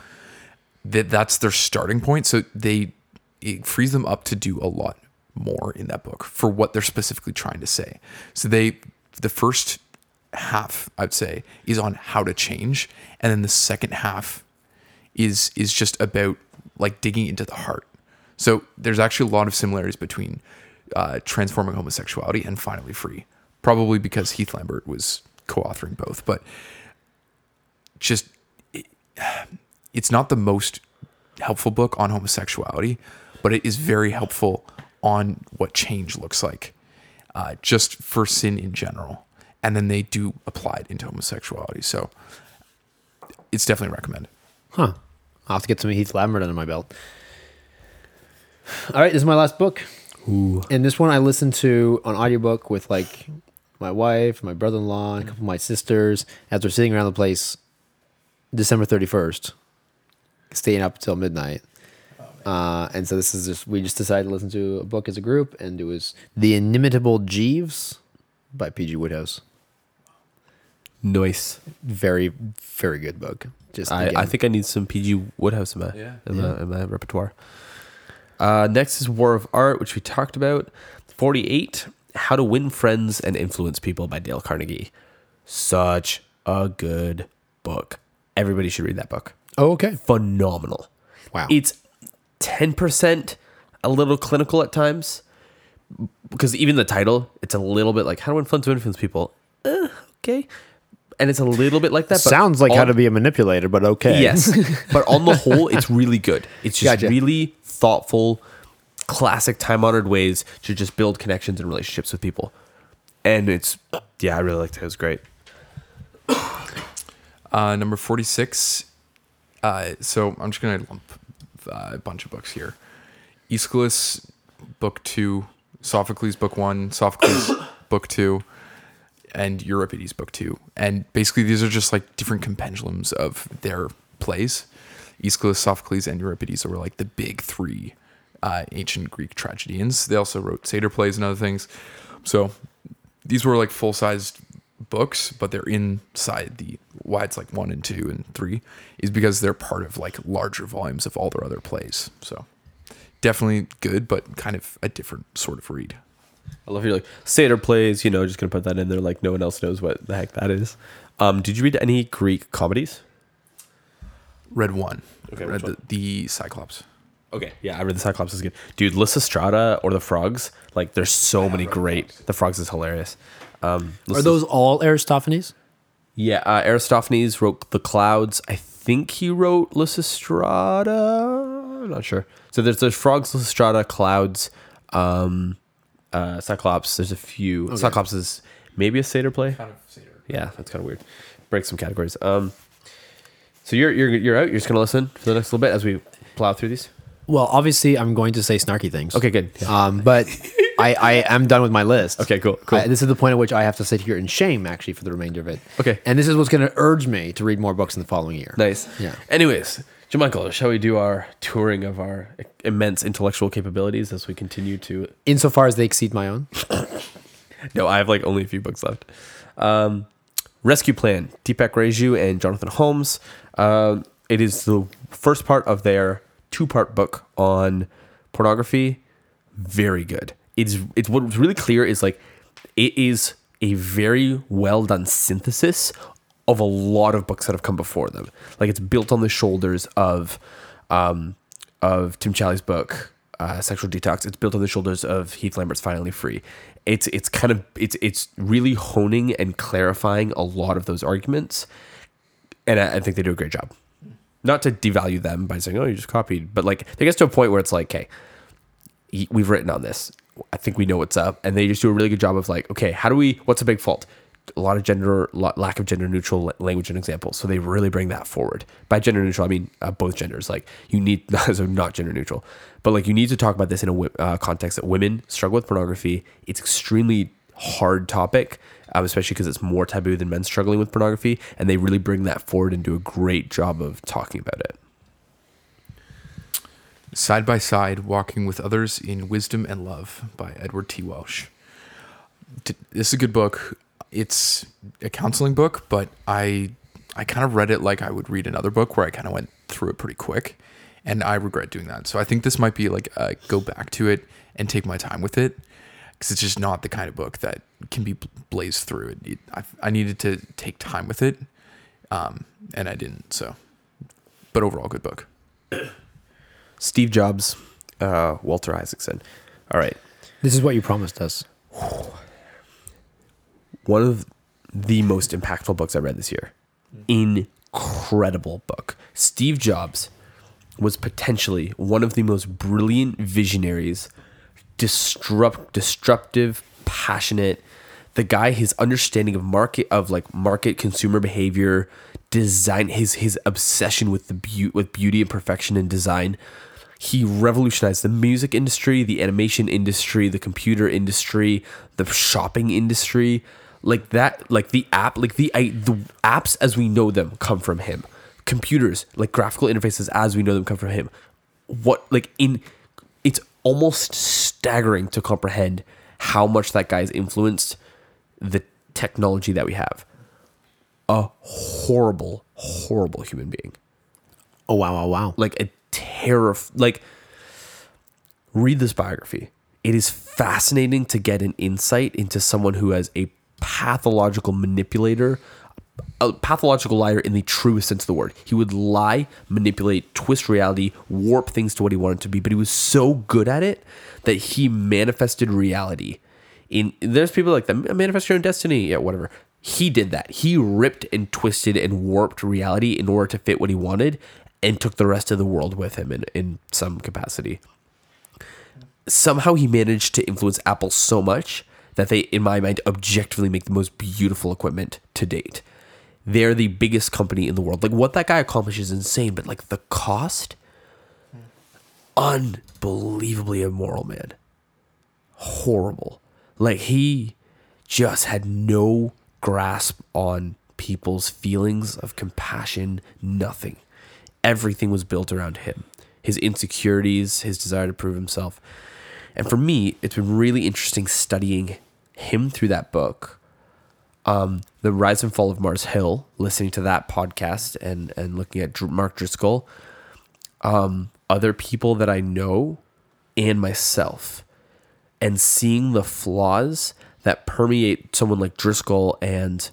That that's their starting point. So they it frees them up to do a lot more in that book for what they're specifically trying to say. So they the first half I'd say is on how to change, and then the second half is is just about like digging into the heart. So there's actually a lot of similarities between uh, transforming homosexuality and finally free. Probably because Heath Lambert was co-authoring both, but just it, it's not the most helpful book on homosexuality, but it is very helpful on what change looks like, uh, just for sin in general. And then they do apply it into homosexuality. So it's definitely recommend. Huh. I'll have to get some Heath Lambert under my belt. All right, this is my last book. And this one I listened to on audiobook with like my wife, my brother-in-law, a couple of my sisters as we're sitting around the place December 31st, staying up till midnight. Uh, and so this is just we just decided to listen to a book as a group, and it was The Inimitable Jeeves by P.G. Wodehouse. Nice. Very, very good book. Just I, I think I need some PG Wodehouse in my Yeah. in, My, in my repertoire. Uh, next is War of Art, which we talked about. Forty-eight. How to Win Friends and Influence People by Dale Carnegie. Such a good book. Everybody should read that book. Oh, okay. Phenomenal. Wow. It's ten percent a little clinical at times because even the title, it's a little bit like how to influence influence people. Uh, okay, and it's a little bit like that. but Sounds like how to be a manipulator, but okay. Yes, but on the whole, it's really good. It's just Gotcha. really thoughtful, classic time honored ways to just build connections and relationships with people. And it's yeah, I really liked it. It was great. Uh, number 46. Uh, so I'm just going to lump uh, a bunch of books here. Aeschylus, book two. Sophocles, book one. Sophocles, book two. And Euripides, book two. And basically, these are just like different compendiums of their plays. Aeschylus, Sophocles, and Euripides were like the big three uh, ancient Greek tragedians. They also wrote satyr plays and other things. So these were like full sized books, but they're inside the why it's like one and two and three is because they're part of like larger volumes of all their other plays. So definitely good, but kind of a different sort of read. I love your like satyr plays. You know, just gonna put that in there. Like no one else knows what the heck that is. Um, did you read any Greek comedies? Read one. Okay, read the, the Cyclops. Okay, yeah, I read the Cyclops is good, dude. Lysistrata or the Frogs, like there's so many great. The Frogs is hilarious. Um, Are those all Aristophanes? Yeah, uh, Aristophanes wrote The Clouds. I think he wrote Lysistrata. I'm not sure. So there's there's Frogs, Lysistrata, Clouds, um, uh, Cyclops. There's a few. Cyclops is maybe a satyr play. Kind of satyr. Yeah, that's kind of weird. Break some categories. Um, so you're you're you're out. You're just gonna listen for the next little bit as we plow through these. Well, obviously, I'm going to say snarky things. Okay, good. Um, but I, I am done with my list. Okay, cool, cool. I- this is the point at which I have to sit here in shame, actually, for the remainder of it. Okay. And this is what's going to urge me to read more books in the following year. Nice. Yeah. Anyways, Jamichael, shall we do our touring of our immense intellectual capabilities as we continue to Insofar as they exceed my own. No, I have like only a few books left. Um, Rescue Plan, Deepak Reju and Jonathan Holmes. Um, it is the first part of their two-part book on pornography. Very good. It's it's what's really clear is like it is a very well done synthesis of a lot of books that have come before them. Like it's built on the shoulders of um, of Tim Challies' book, uh, Sexual Detox. It's built on the shoulders of Heath Lambert's Finally Free. It's it's kind of it's it's really honing and clarifying a lot of those arguments, and I, I think they do a great job. Not to devalue them by saying, "Oh, you just copied," but like they get to a point where it's like, "Okay, we've written on this. I think we know what's up," and they just do a really good job of like, "Okay, how do we? What's a big fault?" A lot of gender, lack of gender neutral language and examples. So they really bring that forward. By gender neutral, I mean uh, both genders. Like you need, so not gender neutral, but like you need to talk about this in a uh, context that women struggle with pornography. It's extremely hard topic, um, especially because it's more taboo than men struggling with pornography, and they really bring that forward and do a great job of talking about it. Side by Side Walking with Others in Wisdom and Love by Edward T. Welch. This is a good book. It's a counseling book, but I I kind of read it like I would read another book where I kind of went through it pretty quick. And I regret doing that. So I think this might be like a go back to it and take my time with it because it's just not the kind of book that can be blazed through. It, it, I, I needed to take time with it, um, and I didn't. So, but overall, good book. Steve Jobs, uh, Walter Isaacson. All right. This is what you promised us. One of the most impactful books I read this year. Incredible book. Steve Jobs was potentially one of the most brilliant visionaries, disrupt, disruptive, passionate. The guy, his understanding of market, of like market consumer behavior, design, his his obsession with the beauty, with beauty and perfection and design. he revolutionized the music industry, the animation industry, the computer industry, the shopping industry. Like that, like the app, like the I, the apps as we know them come from him. Computers, like graphical interfaces as we know them, come from him. What like in it's almost staggering to comprehend how much that guy's influenced the technology that we have. A horrible, horrible human being Oh wow, wow, wow. like a terror like read this biography it is fascinating to get an insight into someone who has a pathological manipulator a pathological liar in the truest sense of the word. He would lie manipulate twist reality warp things to what he wanted to be but he was so good at it that he manifested reality in there's people like that manifest your own destiny yeah whatever. He did that. He ripped and twisted and warped reality in order to fit what he wanted and took the rest of the world with him in, in some capacity. Somehow he managed to influence apple so much that they in my mind objectively make the most beautiful equipment to date they're the biggest company in the world like what that guy accomplishes is insane but like the cost unbelievably immoral man horrible. Like he just had no grasp on people's feelings of compassion, nothing. Everything was built around him. His insecurities, his desire to prove himself. And for me, it's been really interesting studying him through that book. Um, the Rise and Fall of Mars Hill, listening to that podcast and and looking at Mark Driscoll, um, other people that I know, and myself. And seeing the flaws that permeate someone like Driscoll and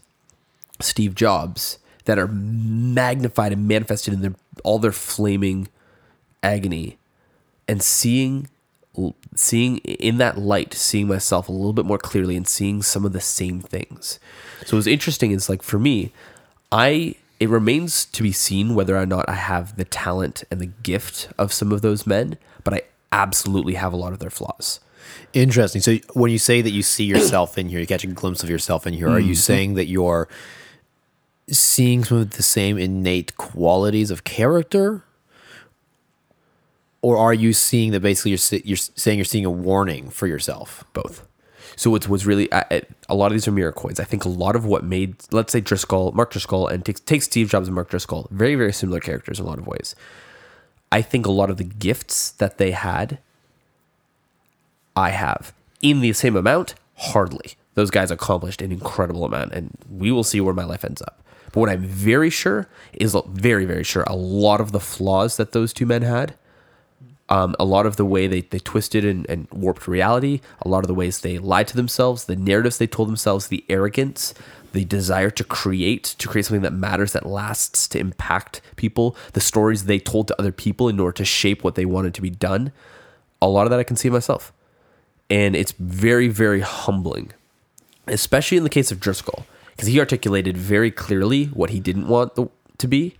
Steve Jobs that are magnified and manifested in their all their flaming agony. And seeing seeing in that light seeing myself a little bit more clearly and seeing some of the same things so it was interesting is like for me i it remains to be seen whether or not i have the talent and the gift of some of those men but i absolutely have a lot of their flaws Interesting. So when you say that you see yourself in here, you catch a glimpse of yourself in here, are you mm-hmm. saying that you're seeing some of the same innate qualities of character? Or are you seeing that basically you're, you're saying you're seeing a warning for yourself? both. So what's what's really a lot of these are mirror coins. I think a lot of what made let's say Driscoll, Mark Driscoll, and take, take Steve Jobs and Mark Driscoll, very very similar characters in a lot of ways. I think a lot of the gifts that they had, I have in the same amount. Hardly those guys accomplished an incredible amount, and we will see where my life ends up. But what I'm very sure is very very sure a lot of the flaws that those two men had um, a lot of the way they, they twisted and, and warped reality, a lot of the ways they lied to themselves, the narratives they told themselves, the arrogance, the desire to create, to create something that matters, that lasts, to impact people, the stories they told to other people in order to shape what they wanted to be done. A lot of that I can see myself. And it's very, very humbling, especially in the case of Driscoll, because he articulated very clearly what he didn't want the, to be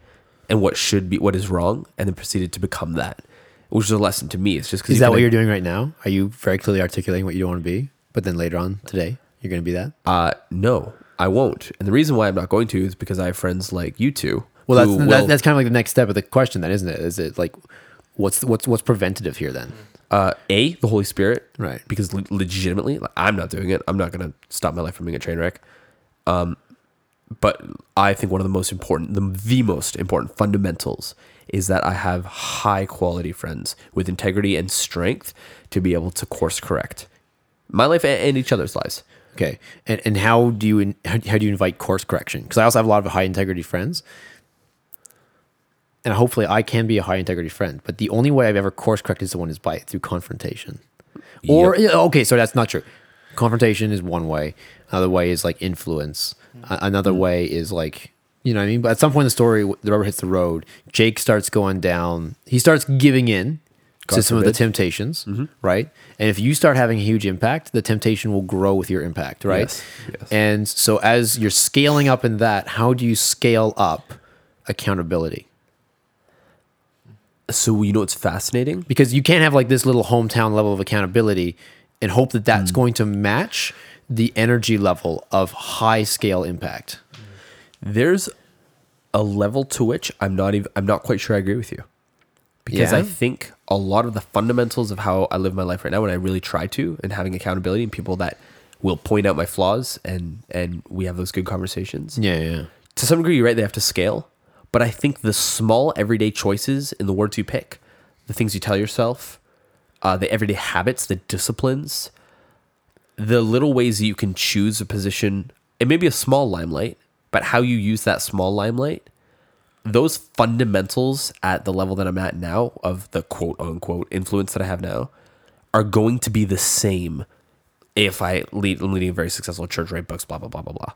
and what should be, what is wrong, and then proceeded to become that which is a lesson to me. It's just because Is that what you're doing right now? Are you very clearly articulating what you don't want to be? But then later on today, you're going to be that? Uh, no, I won't. And the reason why I'm not going to is because I have friends like you two. Well, that's, that, will- that's kind of like the next step of the question, then, isn't it? Is it like, what's what's what's preventative here then? uh, a the Holy Spirit, Right. Because le- legitimately, like, I'm not doing it. I'm not going to stop my life from being a train wreck. Um, but I think one of the most important, the, the most important fundamentals is that I have high quality friends with integrity and strength to be able to course correct my life and, each other's lives. Okay, and and how do you in, how, how do you invite course correction? Because I also have a lot of high integrity friends, and hopefully I can be a high integrity friend. But the only way I've ever course corrected someone is by through confrontation. Or yeah, okay, so that's not true. Confrontation is one way. Another way is like influence. A- Another mm. way is like you know what I mean. But at some point in the story, the rubber hits the road. Jake starts going down. He starts giving in to God some of the temptations, mm-hmm. right? And if you start having a huge impact, the temptation will grow with your impact, right? Yes, yes. And so as you're scaling up in that, how do you scale up accountability? So you know it's fascinating? Because you can't have like this little hometown level of accountability and hope that that's mm. going to match the energy level of high scale impact. There's a level to which I'm not even I'm not quite sure I agree with you. Because I think a lot of the fundamentals of how I live my life right now, and I really try to, and having accountability and people that will point out my flaws and and we have those good conversations. Yeah, yeah. To some degree, you're right. They have to scale, but I think the small everyday choices in the words you pick, the things you tell yourself, uh, the everyday habits, the disciplines, the little ways that you can choose a position. It may be a small limelight, but how you use that small limelight those fundamentals at the level that I'm at now of the quote unquote influence that I have now are going to be the same if I lead I'm leading a very successful church, write books, blah blah blah blah blah.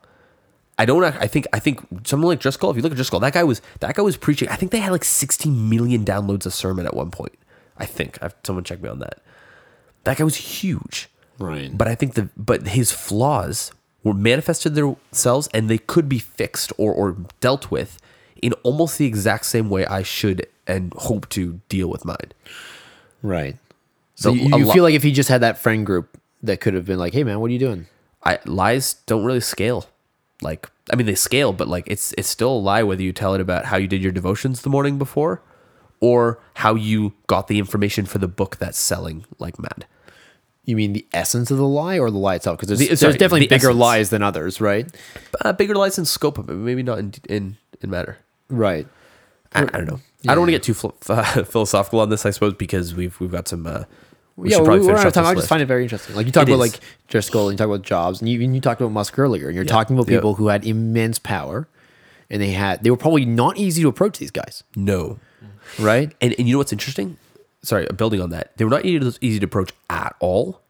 I don't. I think. I think someone like Driscoll. If you look at Driscoll, that guy was that guy was preaching. I think they had like 16 million downloads a sermon at one point. I think. I've, someone check me on that. That guy was huge. Right. But I think the but his flaws were manifested themselves and they could be fixed or or dealt with in almost the exact same way I should and hope to deal with mine. Right. So So you, you lo- feel like if he just had that friend group that could have been like, "Hey, man, what are you doing?" I lies don't really scale. Like I mean they scale, but like it's it's still a lie whether you tell it about how you did your devotions the morning before or how you got the information for the book that's selling like mad. You mean the essence of the lie or the lie itself? Because there's, The- there's sorry, definitely the bigger essence. lies than others, right? Uh, bigger lies in scope of it, maybe not in in, in matter. Right. I, I don't know. I don't want to get too phil- philosophical on this, I suppose, because we've we've got some. Uh, we yeah, should we, probably we're finish out of time. this I just list. find it very interesting. Like you talk It about is. like Driscoll, and you talk about Jobs, and you, and you talked about Musk earlier, and you're talking about Yeah. people who had immense power, and they had they were probably not easy to approach these guys, no, right? and and you know what's interesting? Sorry, building on that, they were not easy to, approach at all,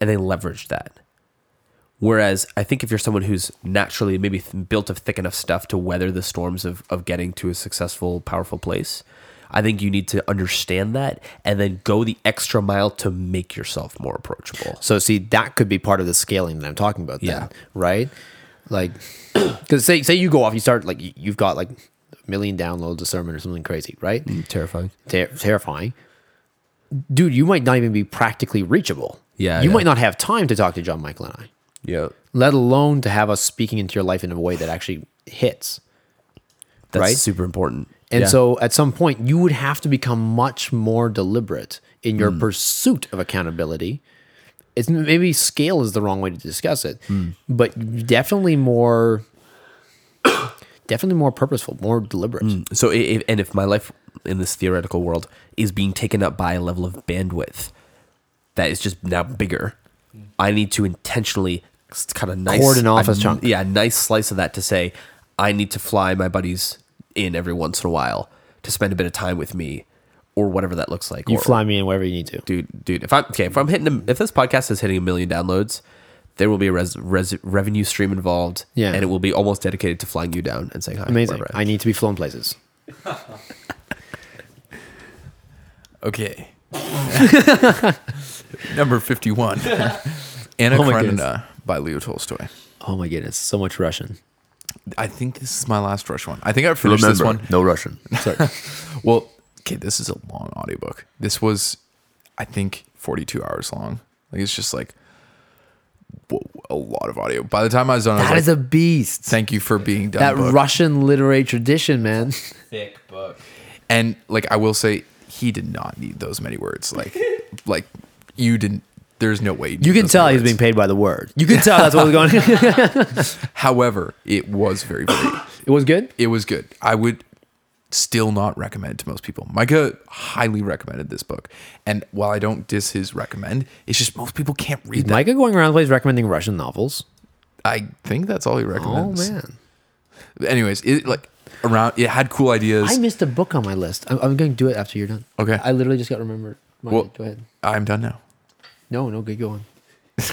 and they leveraged that. Whereas I think if you're someone who's naturally maybe built of thick enough stuff to weather the storms of of getting to a successful, powerful place, I think you need to understand that and then go the extra mile to make yourself more approachable. So see, that could be part of the scaling that I'm talking about. Then, Yeah. right? Like, because say say you go off, you start like you- you've got like a million downloads a sermon or something crazy, right? Mm, terrifying. Ter- terrifying. Dude, you might not even be practically reachable. Yeah, you yeah. might not have time to talk to John Michael and I. Yeah. let alone to have us speaking into your life in a way that actually hits. That's Right? super important. And Yeah. so at some point, you would have to become much more deliberate in your Hmm. pursuit of accountability. It's maybe scale is the wrong way to discuss it, Hmm. but definitely more, definitely more purposeful, more deliberate. So, if, and if my life in this theoretical world is being taken up by a level of bandwidth that is just now bigger, hmm. I need to intentionally kind of nice Cordon off a a- chunk. Yeah, a nice slice of that to say I need to fly my buddies in every once in a while to spend a bit of time with me, or whatever that looks like. You or, fly me in wherever you need to. dude, dude. If I'm okay, if I'm hitting, a, if this podcast is hitting a million downloads, there will be a res, res, revenue stream involved. Yeah. and it will be almost dedicated to flying you down and saying hi. Amazing. I need to be flown places. Okay. Number 51. Anna Oh my Karenina by Leo Tolstoy. Oh my goodness, so much Russian. I think this is my last Rush one. I think I finished this one. no Russian. Sorry. Well, okay, this is a long audiobook. This was, I think, 42 hours long. Like, it's just like whoa, a lot of audio. By the time I was done, I was that like, is a beast. thank you for being done. that book. Russian literary tradition, man. Thick book. And like I will say, he did not need those many words. Like, like you didn't. There's no way You can tell he's being paid by the word. You can tell that's what was going. However, it was very, very. it was good. it was good. I would still not recommend it to most people. Micah highly recommended this book, and while I don't diss his recommend, it's just most people can't read that. Micah going around the place recommending Russian novels. I think that's all he recommends. Oh man, Anyways, it like around. It had cool ideas. I missed a book on my list. I'm, I'm going to do it after you're done. Okay. I literally just got remembered. Mine. Well- go ahead. I'm done now. No, no, good going.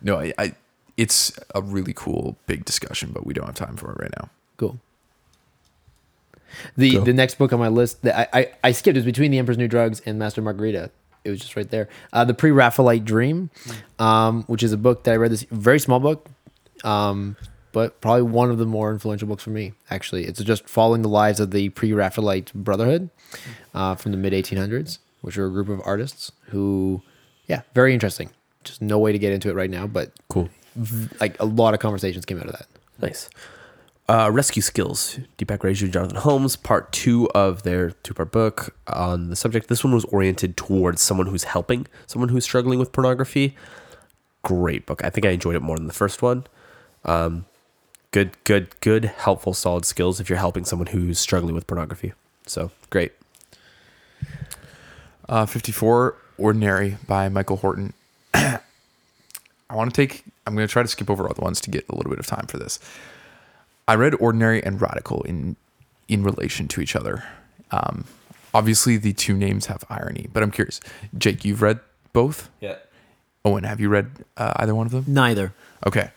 No, I, I. It's a really cool big discussion, but we don't have time for it right now. Cool. The Go. the next book on my list that I, I, I skipped is between the Emperor's New Drugs and Master Margarita. It was just right there. Uh, the Pre Raphaelite Dream, um, which is a book that I read. This very small book, um, but probably one of the more influential books for me. Actually, it's just following the lives of the Pre Raphaelite Brotherhood uh, from the mid 1800s, which are a group of artists who, yeah, very interesting. Just no way to get into it right now, but Cool. like a lot of conversations came out of that. Nice. Uh, Rescue Skills, Deepak Reju and Jonathan Holmes, part two of their two part book on the subject. This one was oriented towards someone who's helping someone who's struggling with pornography. Great book. I think I enjoyed it more than the first one. Um, good, good, good, helpful, solid skills if you're helping someone who's struggling with pornography. So great. Uh, 54, Ordinary by Michael Horton. I want to take, I'm going to try to skip over other ones to get a little bit of time for this. I read Ordinary and Radical in in relation to each other. Um, obviously, the two names have irony, but I'm curious. Jake, you've read both? Yeah. Owen, have you read uh, either one of them? Neither. Okay.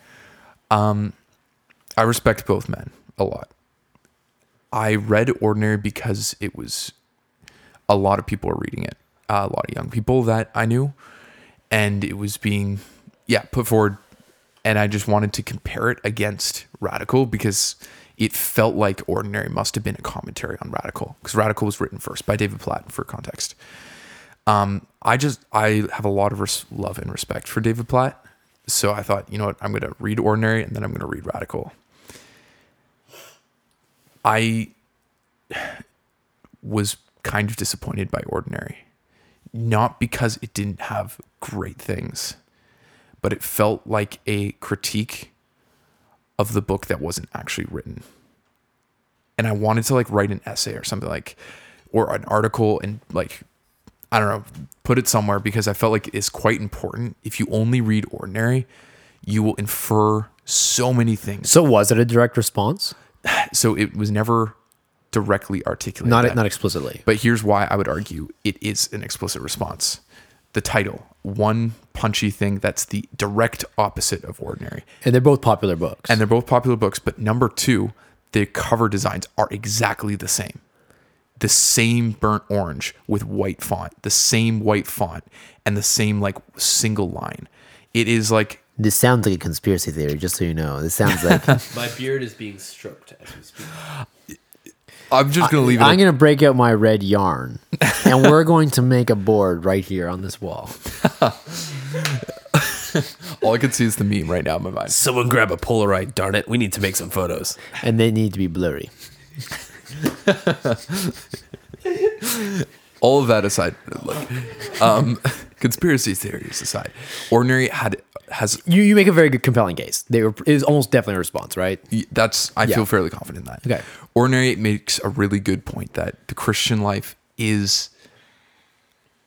Um, I respect both men a lot. I read Ordinary because it was a lot of people were reading it, uh, a lot of young people that I knew, and it was being, yeah, put forward, and I just wanted to compare it against Radical because it felt like Ordinary must have been a commentary on Radical because Radical was written first by David Platt for context. Um, I just I have a lot of res- love and respect for David Platt, so I thought, you know what, I'm going to read Ordinary and then I'm going to read Radical. I was kind of disappointed by Ordinary, not because it didn't have great things, but it felt like a critique of the book that wasn't actually written. And I wanted to like write an essay or something like, or an article and like, I don't know, put it somewhere because I felt like it's quite important. If you only read Ordinary, you will infer so many things. So was it a direct response? So it was never directly articulated. Not that. not explicitly. But here's why I would argue it is an explicit response. The title, one punchy thing that's the direct opposite of ordinary. And they're both popular books. And they're both popular books, but number two, the cover designs are exactly the same. The same burnt orange with white font, the same white font, and the same like single line. It is like this sounds like a conspiracy theory, just so you know. This sounds like My beard is being stroked as we speak. I'm just gonna leave it. I'm gonna break out my red yarn, and we're going to make a board right here on this wall. all I can see is the meme right now in my mind. Someone grab a Polaroid, darn it. We need to make some photos. and they need to be blurry. all of that aside, look, um, conspiracy theories aside, ordinary had has You you make a very good compelling case. They were is almost definitely a response, right? that's I feel fairly confident in that. Okay. Ordinary makes a really good point that the Christian life is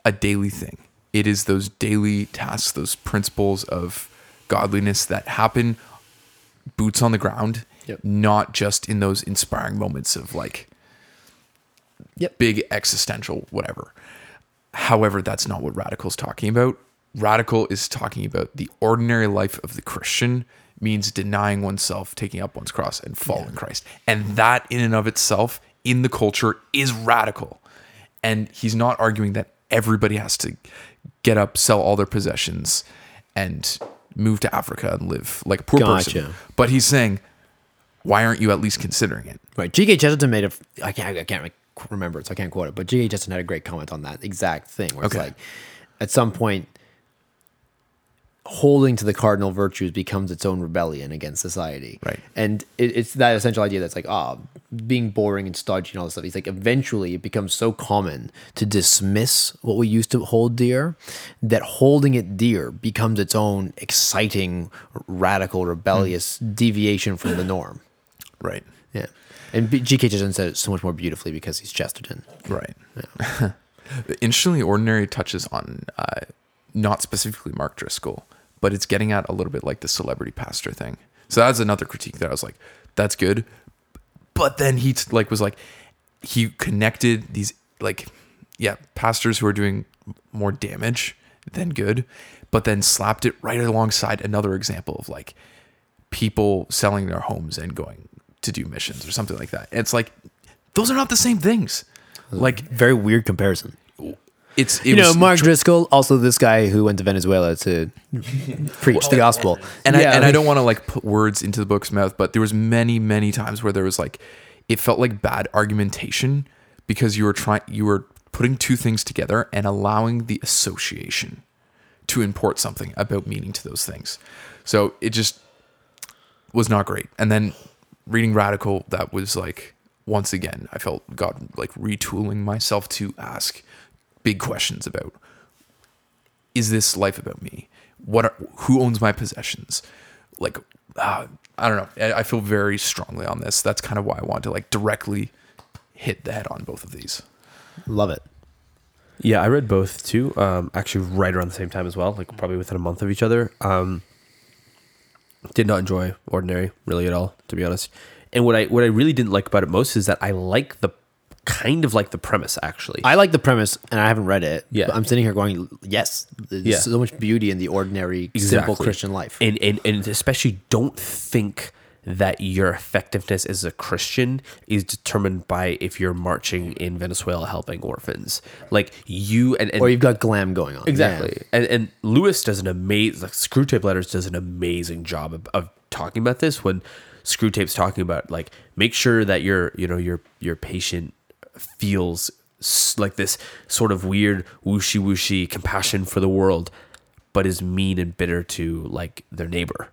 a daily thing. It is those daily tasks, those principles of godliness that happen boots on the ground, Yep. not just in those inspiring moments of like Yep. big existential whatever. However, that's not what radical is talking about. Radical is talking about the ordinary life of the Christian means denying oneself, taking up one's cross, and following Christ. And that in and of itself in the culture is radical. And he's not arguing that everybody has to get up, sell all their possessions, and move to Africa and live like a poor person. But he's saying, why aren't you at least considering it? Right. G.K. Chesterton made a. I can't. I can't remember it, so I can't quote it. But G.K. Chesterton had a great comment on that exact thing, where it's Okay. like, at some point, holding to the cardinal virtues becomes its own rebellion against society. Right. And it, it's that essential idea that's like, ah, being boring and stodgy and all this stuff. He's like, eventually, it becomes so common to dismiss what we used to hold dear that holding it dear becomes its own exciting, radical, rebellious deviation from the norm. Right. Yeah. And G.K. Chesterton said it so much more beautifully because he's Chesterton. Right. Interestingly, Ordinary touches on uh, not specifically Mark Driscoll, but it's getting at a little bit like the celebrity pastor thing. So that's another critique that I was like, that's good. But then he t- like was like, he connected these like, yeah, pastors who are doing more damage than good, but then slapped it right alongside another example of like people selling their homes and going to do missions or something like that. And it's like, those are not the same things. Like Very weird comparison. it's it You know, was Mark tr- Driscoll, also this guy who went to Venezuela to preach the gospel. and I Yeah, and I don't want to like put words into the book's mouth, but there was many many times where there was like it felt like bad argumentation because you were trying you were putting two things together and allowing the association to import something about meaning to those things. So it just was not great. And then reading Radical, that was like once again, I felt God like retooling myself to ask big questions about is this life about me? What are, who owns my possessions? Like uh, I don't know. I, I feel very strongly on this. That's kind of why I want to like directly hit the head on both of these. Love it. Yeah, I read both too. Um, actually, right around the same time as well, like probably within a month of each other. Um, did not enjoy Ordinary really at all, to be honest. And what I what I really didn't like about it most is that I like the kind of like the premise actually. I like the premise, and I haven't read it. Yeah. but I'm sitting here going, yes, there's Yeah. so much beauty in the ordinary, simple Christian life. And, and and especially don't think that your effectiveness as a Christian is determined by if you're marching in Venezuela helping orphans. Like you and, and or you've got glam going on. Exactly. And and Lewis does an amazing like Screwtape Letters does an amazing job of, of talking about this when Screwtape's talking about like make sure that your you know your your patient feels like this sort of weird wooshy wooshy compassion for the world but is mean and bitter to like their neighbor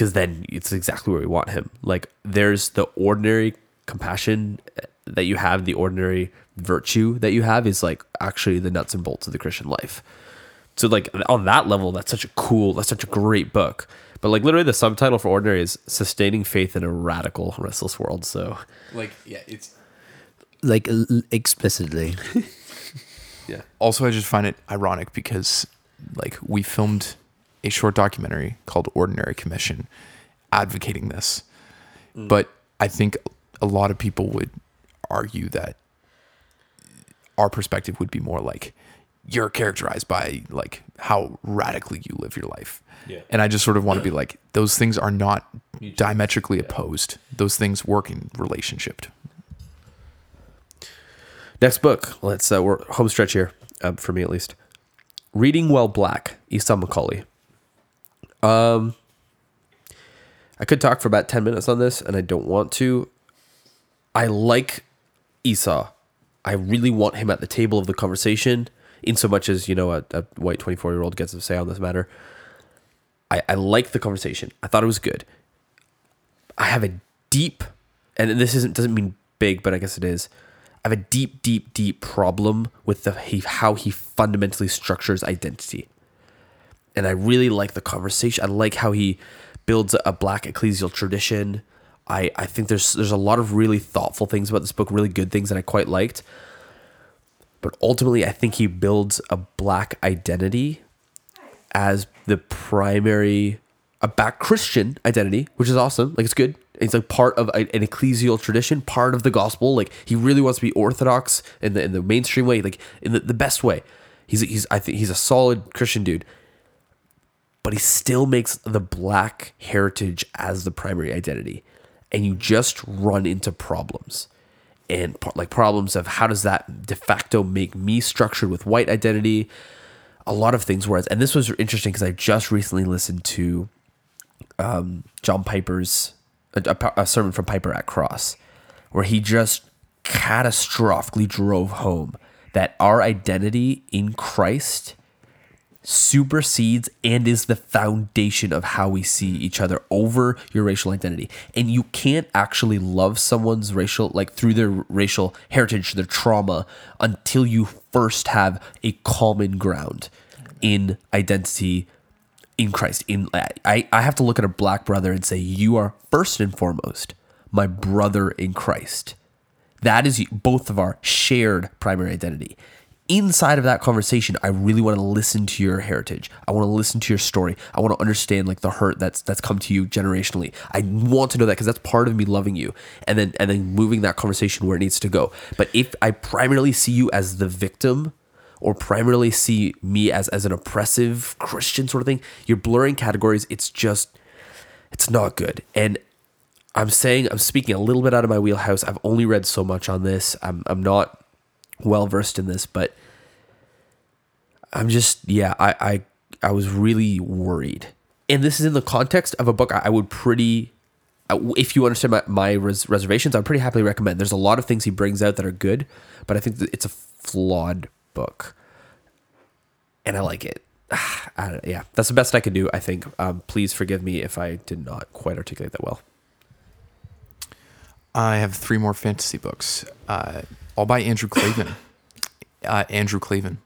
because then it's exactly where we want him. Like there's the ordinary compassion that you have, the ordinary virtue that you have is like actually the nuts and bolts of the Christian life. So like on that level, that's such a cool, that's such a great book. But like literally the subtitle for ordinary is sustaining faith in a radical restless world. So Like yeah, it's like explicitly. yeah. also I just find it ironic because like we filmed a short documentary called Ordinary Commission advocating this. But I think a lot of people would argue that our perspective would be more like you're characterized by like how radically you live your life. Yeah. And I just sort of want to be like those things are not diametrically opposed. Those things work in relationship. Next book. Let's uh, we're home stretch here um, for me at least. Reading While Black, Esau McCaulley. Um, I could talk for about ten minutes on this, and I don't want to. I like Esau. I really want him at the table of the conversation, in so much as you know a, a white twenty four year old gets a say on this matter. I, I like the conversation. I thought it was good. I have a deep, and this isn't doesn't mean big, but I guess it is. I have a deep, deep, deep problem with the he, how he fundamentally structures identity, and I really like the conversation. I like how he builds a black ecclesial tradition. I, I think there's there's a lot of really thoughtful things about this book, really good things that I quite liked. But ultimately, I think he builds a black identity as the primary a back Christian identity, which is awesome. Like it's good. It's like part of an ecclesial tradition, part of the gospel. Like he really wants to be orthodox in the in the mainstream way, like in the, the best way. He's he's I think he's a solid Christian dude. But he still makes the black heritage as the primary identity. And you just run into problems and like problems of how does that de facto make me structured with white identity a lot of things whereas and this was interesting because i just recently listened to um, john piper's a, a- a sermon from piper at cross where he just catastrophically drove home that our identity in christ supersedes and is the foundation of how we see each other over your racial identity. And you can't actually love someone's racial, like through their racial heritage, their trauma, until you first have a common ground in identity in Christ. In I, I have to look at a black brother and say, You are first and foremost my brother in Christ. That is both of our shared primary identity. Inside of that conversation, I really want to listen to your heritage. I want to listen to your story. I want to understand like the hurt that's that's come to you generationally. I want to know that because that's part of me loving you, and then and then moving that conversation where it needs to go. But if I primarily see you as the victim, or primarily see me as as an oppressive Christian sort of thing, you're blurring categories. It's just it's not good. And I'm saying I'm speaking a little bit out of my wheelhouse. I've only read so much on this. I'm I'm not well versed in this, but I'm just yeah, I I I was really worried. And this is in the context of a book I I would pretty uh, if you understand my, my res- reservations, I'd pretty happily recommend. There's a lot of things he brings out that are good, but I think it's a flawed book, and I like it. I yeah, that's the best I can do. I think. Um, please forgive me if I did not quite articulate that well. I have three more fantasy books, uh, all by Andrew Klavan. uh, Andrew Klavan.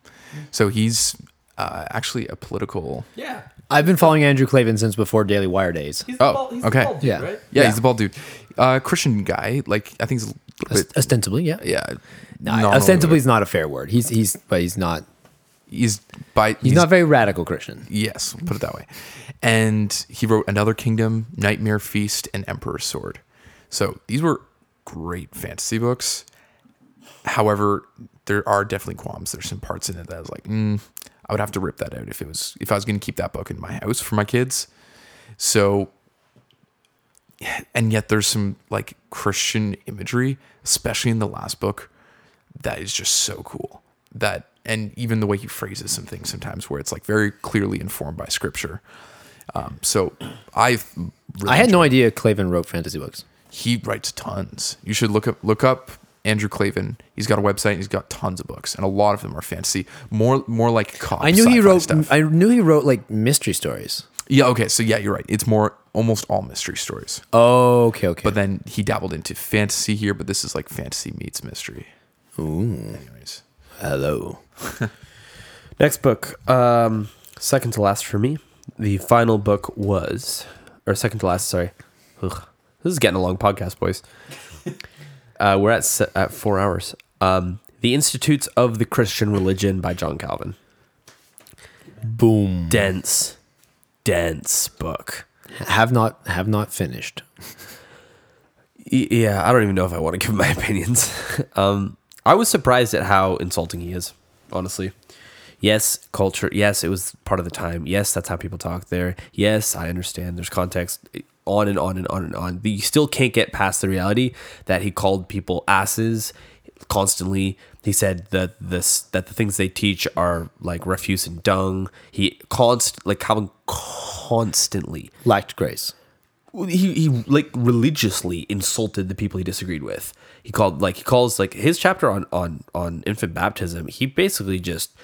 So he's uh, actually a political. Yeah. I've been following Andrew Klavan since before Daily Wire days. He's Oh, okay. dude, Yeah. right? Yeah, Yeah. he's the bald dude. Uh, Christian guy. Like I think he's a little bit. Ostensibly, yeah. Yeah. No, nominally ostensibly what- is not a fair word. He's he's but he's not he's by he's, not very radical Christian. Yes, put it that way. And he wrote Another Kingdom, Nightmare Feast, and Emperor's Sword. So these were great fantasy books. However, there are definitely qualms. There's some parts in it that I was like, mm, I would have to rip that out if it was if I was going to keep that book in my house for my kids. So, and yet there's some like Christian imagery, especially in the last book, that is just so cool. That and even the way he phrases some things sometimes, where it's like very clearly informed by scripture. Um, so I really I had no idea Klavan wrote fantasy books. he writes tons. You should look up look up Andrew Klavan. He's got a website. and He's got tons of books, and a lot of them are fantasy. More more like cop. I knew he wrote stuff. I knew he wrote like mystery stories. yeah. Okay. So yeah, you're right. It's more almost all mystery stories. Oh, okay, okay. But then he dabbled into fantasy here. But this is like fantasy meets mystery. Ooh. Anyways. hello. Next book, um, second to last for me. The final book was, or second to last. Sorry, Ugh. this is getting a long podcast, boys. uh, we're at se- at four hours. Um, the Institutes of the Christian Religion by John Calvin. Boom. Dense, dense book. Have not have not finished. Y- Yeah, I don't even know if I want to give my opinions. um, I was surprised at how insulting he is, honestly. Yes, culture. Yes, it was part of the time. Yes, that's how people talk there. Yes, I understand. There's context. On and on and on and on. But you still can't get past the reality that he called people asses constantly. He said that this that the things they teach are like refuse and dung. He const like Calvin constantly Lacked grace. he, he like religiously insulted the people he disagreed with. He called like he calls like his chapter on on on infant baptism. He basically just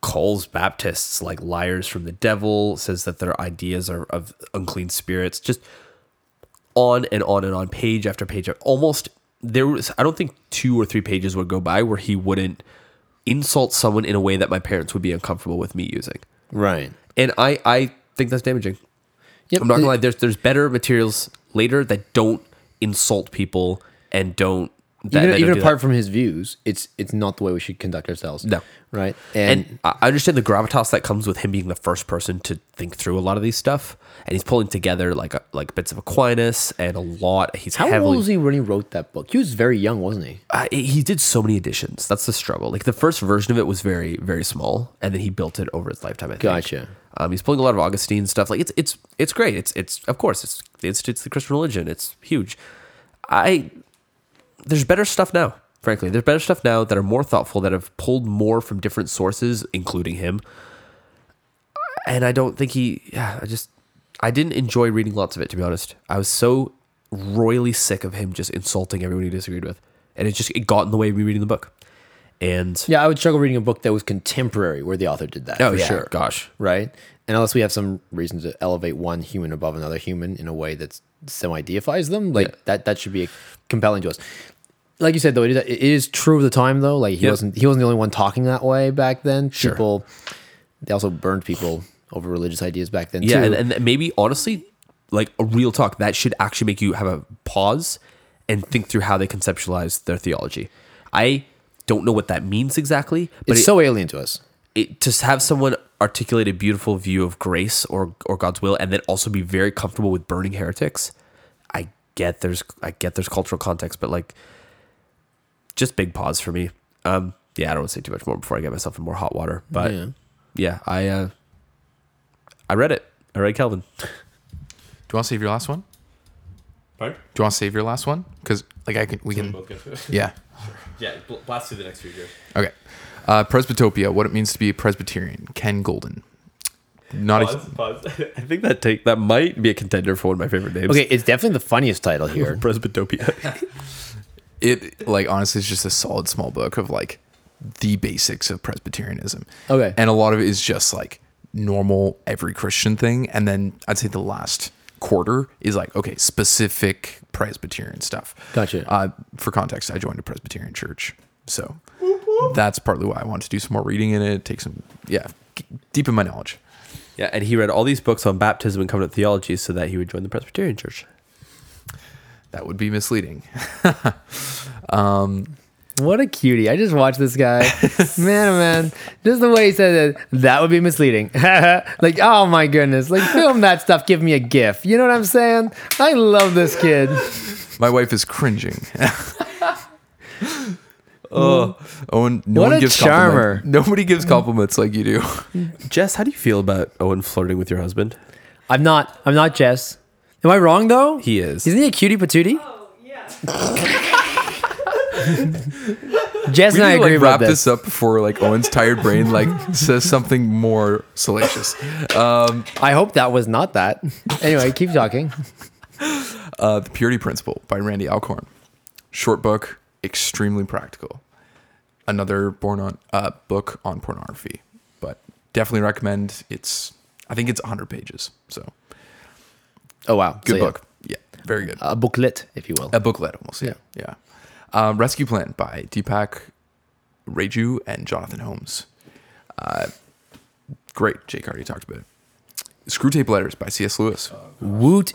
calls Baptists like liars from the devil. Says that their ideas are of unclean spirits. Just on and on and on, page after page. Almost there was I don't think two or three pages would go by where he wouldn't insult someone in a way that my parents would be uncomfortable with me using. Right. And I I think that's damaging. Yep. I'm not gonna lie. There's there's better materials later that don't insult people and don't that, even even apart from his views, it's it's not the way we should conduct ourselves. No. Right. And, And, I understand the gravitas that comes with him being the first person to think through a lot of these stuff, and he's pulling together like a, like bits of Aquinas and a lot. He's how heavily. old was he when he wrote that book? He was very young, wasn't he? Uh, he did so many editions. That's the struggle. Like the first version of it was very very small, and then he built it over his lifetime. I think. Gotcha. Um, he's pulling a lot of Augustine stuff. Like it's it's it's great. It's it's of course it's the Institute's the Christian religion. It's huge. I there's better stuff now. Frankly, there's better stuff now that are more thoughtful that have pulled more from different sources, including him. And I don't think he. Yeah, I just I didn't enjoy reading lots of it. To be honest, I was so royally sick of him just insulting everyone he disagreed with, and it just it got in the way of me reading the book. And Yeah, I would struggle reading a book that was contemporary where the author did that. oh for yeah, sure. gosh, Right. And unless we have some reason to elevate one human above another human in a way that semi deifies them, like Yeah. that that should be compelling to us. Like you said though, it is, it is true of the time though. Like he Yep. wasn't he wasn't the only one talking that way back then. Sure. People they also burned people over religious ideas back then Yeah, too. and, and maybe honestly, like a real talk, that should actually make you have a pause and think through how they conceptualize their theology. I don't know what that means exactly, but it's it, so alien to us. it, to have someone articulate a beautiful view of grace or or God's will, and then also be very comfortable with burning heretics. I get there's I get there's cultural context, but like, just big pause for me. Um, yeah, I don't want to say too much more before I get myself in more hot water. But Yeah. yeah, I uh, I read it. I read Calvin. Do you want to save your last one? Pardon? Do you want to save your last one? Because like I can, we can. Yeah. Yeah, blast through the next few years. Okay. Uh, Presbytopia: What it means to be a Presbyterian. Ken Golden. Not a, pause. I think that take that might be a contender for one of my favorite names. Okay, it's definitely the funniest title here. Presbytopia. it like honestly it's just a solid small book of like the basics of Presbyterianism. Okay. And a lot of it is just like normal every Christian thing. And then I'd say the last quarter is like okay specific Presbyterian stuff. Gotcha. Uh, for context, I joined a Presbyterian church, so that's partly why I wanted to do some more reading in it. Take some yeah, deepen my knowledge. Yeah, and he read all these books on baptism and covenant theology so that he would join the Presbyterian Church. That would be misleading. What a cutie. I just watched this guy. man, oh man. Just the way he said it, that would be misleading. like, oh my goodness. Like, film that stuff. Give me a GIF. You know what I'm saying? I love this kid. My wife is cringing. Oh. oh, Owen, no What one a gives charmer. compliment- Nobody gives compliments like you do. Jess, how do you feel about Owen flirting with your husband? I'm not, I'm not Jess. Am I wrong though? He is. Isn't he a cutie patootie? Oh, yeah. Jess We and I agree like wrap this. this up before like Owen's tired brain like says something more salacious. Um, I hope that was not that. Anyway, keep talking. uh, the Purity Principle by Randy Alcorn, short book, extremely practical. Another born on uh, book on pornography, but definitely recommend. It's I think it's 100 pages, so Oh wow, good So, book. Yeah, very good. A booklet, if you will. A booklet, almost. Yeah, yeah. Uh, Rescue Plan by Deepak Reju and Jonathan Holmes. Uh, great. Jake already talked about it. Screwtape Letters by C.S. Lewis. Woot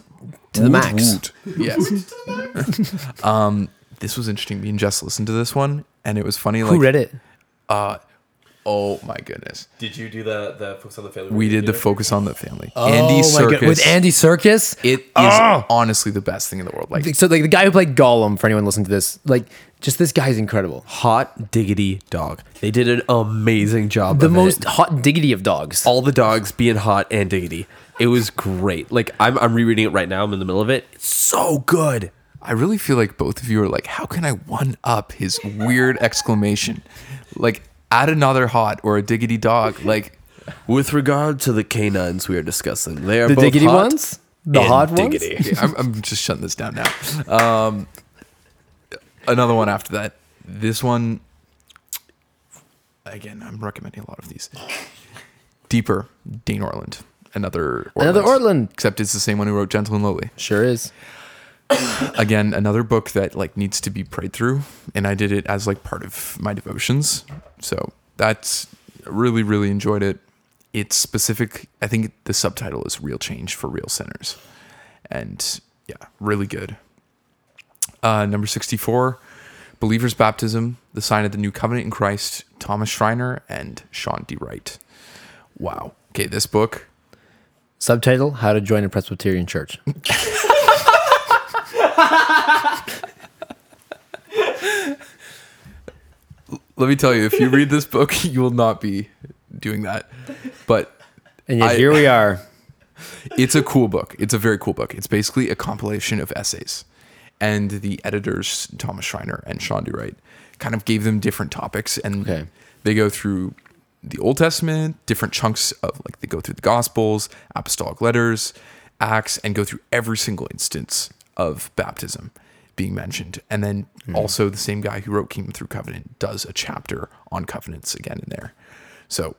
to the max. Yes. um, this was interesting. Me and Jess listened to this one, and it was funny. Like, Who like, read it? Uh, oh my goodness. Did you do the the focus on the family? We did the focus on the family. oh Andy my Serkis. God. with Andy Serkis. It is Oh! honestly the best thing in the world. Like So like the guy who played Gollum, for anyone listening to this, like just this guy's incredible. Hot diggity dog. They did an amazing job. The of most it. hot diggity of dogs. all the dogs being hot and diggity. It was great. Like I'm I'm rereading it right now. I'm in the middle of it. It's so good. I really feel like both of you are like, how can I one up his weird exclamation? Like, add another hot or a diggity dog. Like, With regard to the canines we are discussing, they are The both diggity hot ones? The and hot ones? diggity. okay, I'm, I'm just shutting this down now. Um, another one after that. This one, again, I'm recommending a lot of these. Deeper, Dane Ortlund. Another Ortlund. Another Ortlund. Except it's the same one who wrote Gentle and Lowly. Sure is. again another book that like needs to be prayed through and i did it as like part of my devotions. So that's really really enjoyed it. It's specific i think the subtitle is real change for real sinners. And yeah really good. Uh, number 64 believers baptism the sign of the new covenant in christ thomas schreiner and Shawn D. Wright. Wow. Okay this book. Subtitle: How to Join a Presbyterian Church. let me tell you if you read this book you will not be doing that but And yet I- here we are. it's a cool book. It's a very cool book. It's basically a compilation of essays. And the editors, Thomas Schreiner and Shawn D. Wright, kind of gave them different topics. And Okay. they go through the Old Testament, different chunks of like they go through the Gospels, apostolic letters, Acts, and go through every single instance of baptism being mentioned. And then hmm. also the same guy who wrote Kingdom Through Covenant does a chapter on covenants again in there. So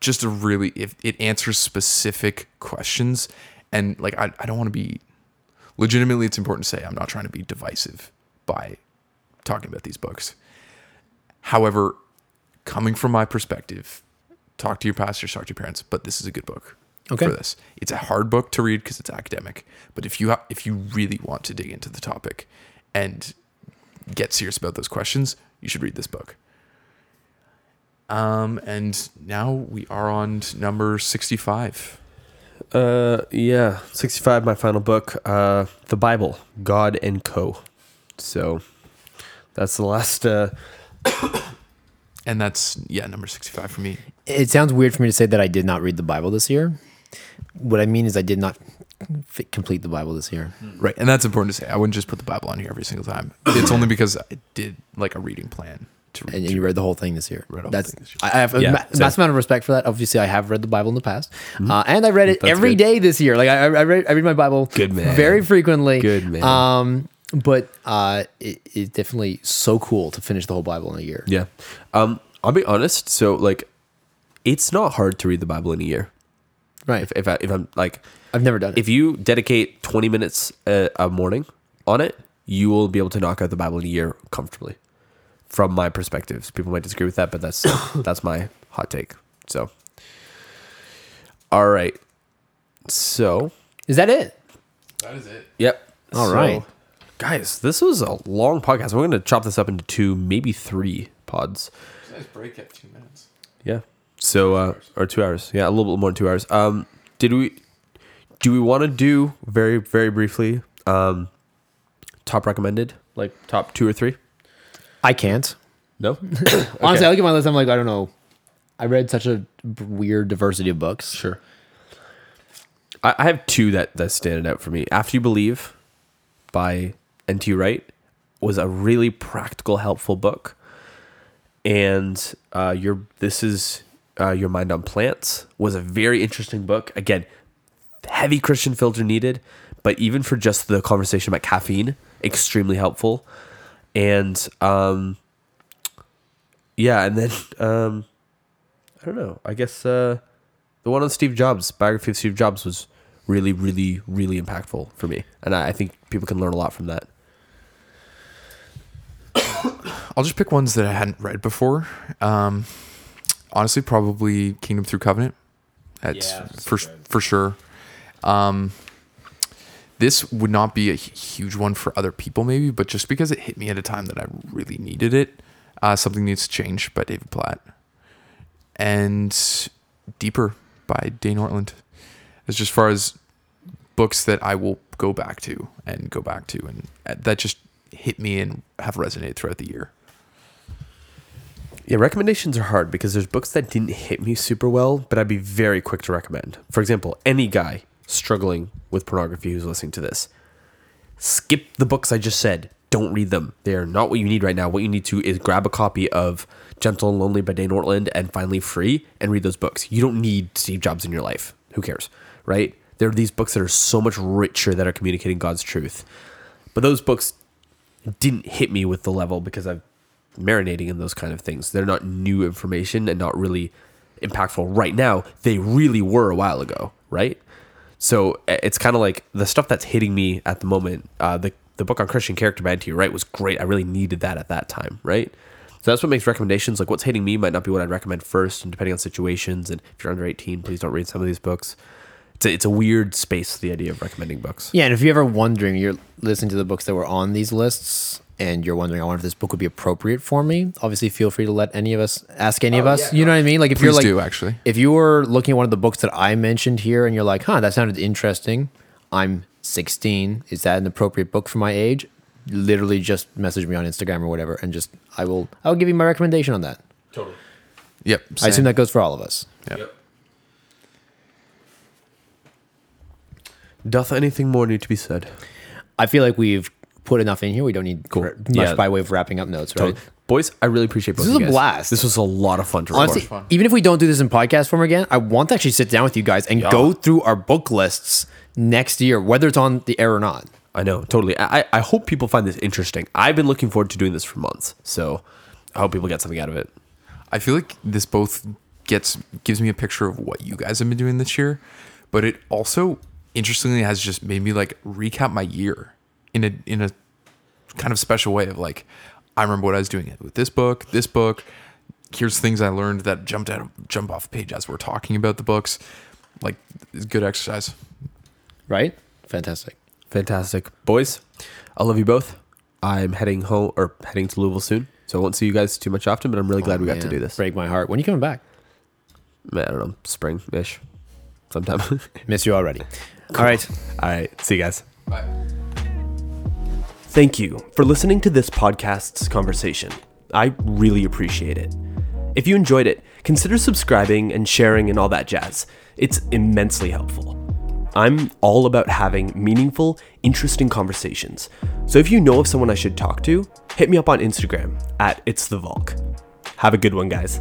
just a really if it answers specific questions and like I, I don't want to be legitimately it's important to say I'm not trying to be divisive by talking about these books. However, coming from my perspective, talk to your pastors, talk to your parents, but this is a good book Okay. for this. It's a hard book to read because it's academic, but if you ha- if you really want to dig into the topic and get serious about those questions, you should read this book. Um, and now we are on number 65. Uh, yeah, sixty-five. My final book, uh, the Bible, God and Co. So that's the last. Uh, And that's, yeah, number 65 for me. It sounds weird for me to say that I did not read the Bible this year. What I mean is I did not f- complete the Bible this year. Right. And that's important to say. I wouldn't just put the Bible on here every single time. It's only because I did like a reading plan to read. And you read the whole thing this year. Read the whole That's thing this year. I I have a Yeah, ma- same. massive amount of respect for that. Obviously, I have read the Bible in the past, uh, and I read it That's every good. day this year. Like I, I read, I read my Bible Good man. very frequently. Good man. Um, but uh, it, it's definitely so cool to finish the whole Bible in a year. yeah, um, I'll be honest. So like, it's not hard to read the Bible in a year. Right. If if, I, if I'm like, I've never done it. if you dedicate 20 minutes a, a morning on it, you will be able to knock out the Bible in a year comfortably. From my perspectives, people might disagree with that, but that's that's my hot take. So, all right. So, Is that it? That is it. yep. All So, right. guys. This was a long podcast. We're going to chop this up into two, maybe three pods. Nice break at two minutes. Yeah. So uh or 2 hours. Yeah, a little bit more than 2 hours. Um did we do we want to do very very briefly um top recommended like top 2 or 3? I can't. No. Honestly, I look at my list. I'm like, I don't know. I read such a weird diversity of books. Sure. I, I have two that that stand out for me. After You Believe by N.T. Wright was a really practical, helpful book. And uh, your this is uh, Your Mind on Plants was a very interesting book. Again, heavy Christian filter needed, but even for just the conversation about caffeine, extremely helpful. And um, yeah, and then um, I don't know. I guess uh, the one on Steve Jobs, biography of Steve Jobs, was really, really, really impactful for me, and I, I think people can learn a lot from that. I'll just pick ones that I hadn't read before. Um, honestly, probably Kingdom Through Covenant. That's Yeah, so for for sure. Um, this would not be a huge one for other people, maybe, but just because it hit me at a time that I really needed it, uh, something needs to change by David Platt, and Deeper by Dane Ortlund. As just far as books that I will go back to and go back to, and uh, that just hit me and have resonated throughout the year. Yeah, recommendations are hard because there's books that didn't hit me super well, but I'd be very quick to recommend. For example, any guy struggling with pornography who's listening to this, skip the books I just said. Don't read them. They're not what you need right now. What you need to is grab a copy of Gentle and Lowly by Dane Ortlund and Finally Free and read those books. You don't need Steve Jobs in your life. Who cares, right? There are these books that are so much richer that are communicating God's truth. But those books didn't hit me with the level because I've marinating in those kind of things. They're not new information and not really impactful right now. They really were a while ago, right? So it's kind of like the stuff that's hitting me at the moment. Uh, the the book on Christian character by N.T. Was great. I really needed that at that time, right? So that's what makes recommendations like what's hitting me might not be what I'd recommend first, and depending on situations. And if you're under 18, please don't read some of these books. It's a, it's a weird space, the idea of recommending books. Yeah, and if you're ever wondering, you're listening to the books that were on these lists, and you're wondering, I wonder if this book would be appropriate for me. Obviously, feel free to let any of us ask any oh, of us. you know what I mean? Like if you're like, do, actually. if you were looking at one of the books that I mentioned here, and you're like, huh, that sounded interesting. I'm 16. Is that an appropriate book for my age? Literally, just message me on Instagram or whatever, and just I will I will give you my recommendation on that. Totally. Yep. I assume that goes for all of us. Yep. Doth anything more need to be said? I feel like we've put enough in here. We don't need Cool. much Yeah. by way of wrapping up notes, right? Boys, I really appreciate both This of was you a blast. This was a lot of fun to record. Honestly, even if we don't do this in podcast form again, I want to actually sit down with you guys and go through our book lists next year, whether it's on the air or not. I know, totally. I, I hope people find this interesting. I've been looking forward to doing this for months, so I hope people get something out of it. I feel like this both gets gives me a picture of what you guys have been doing this year, but it also interestingly has just made me like recap my year in a in a kind of special way of like I remember what I was doing with this book, this book. Here's things I learned that jumped out of, jump off the page as we're talking about the books. Like it's good exercise. Right? Fantastic. Fantastic, boys. I love you both. I'm heading home or heading to Louisville soon, so I won't see you guys too much often. But I'm really oh, glad we got to do this. Break my heart. When are you coming back? Man, I don't know, spring ish, sometime. Miss you already. All right. All right, see you guys. Bye. Thank you for listening to this podcast's conversation. I really appreciate it. If you enjoyed it, consider subscribing and sharing and all that jazz. It's immensely helpful. I'm all about having meaningful, interesting conversations. So if you know of someone I should talk to, hit me up on Instagram at It's the Volk. Have a good one, guys.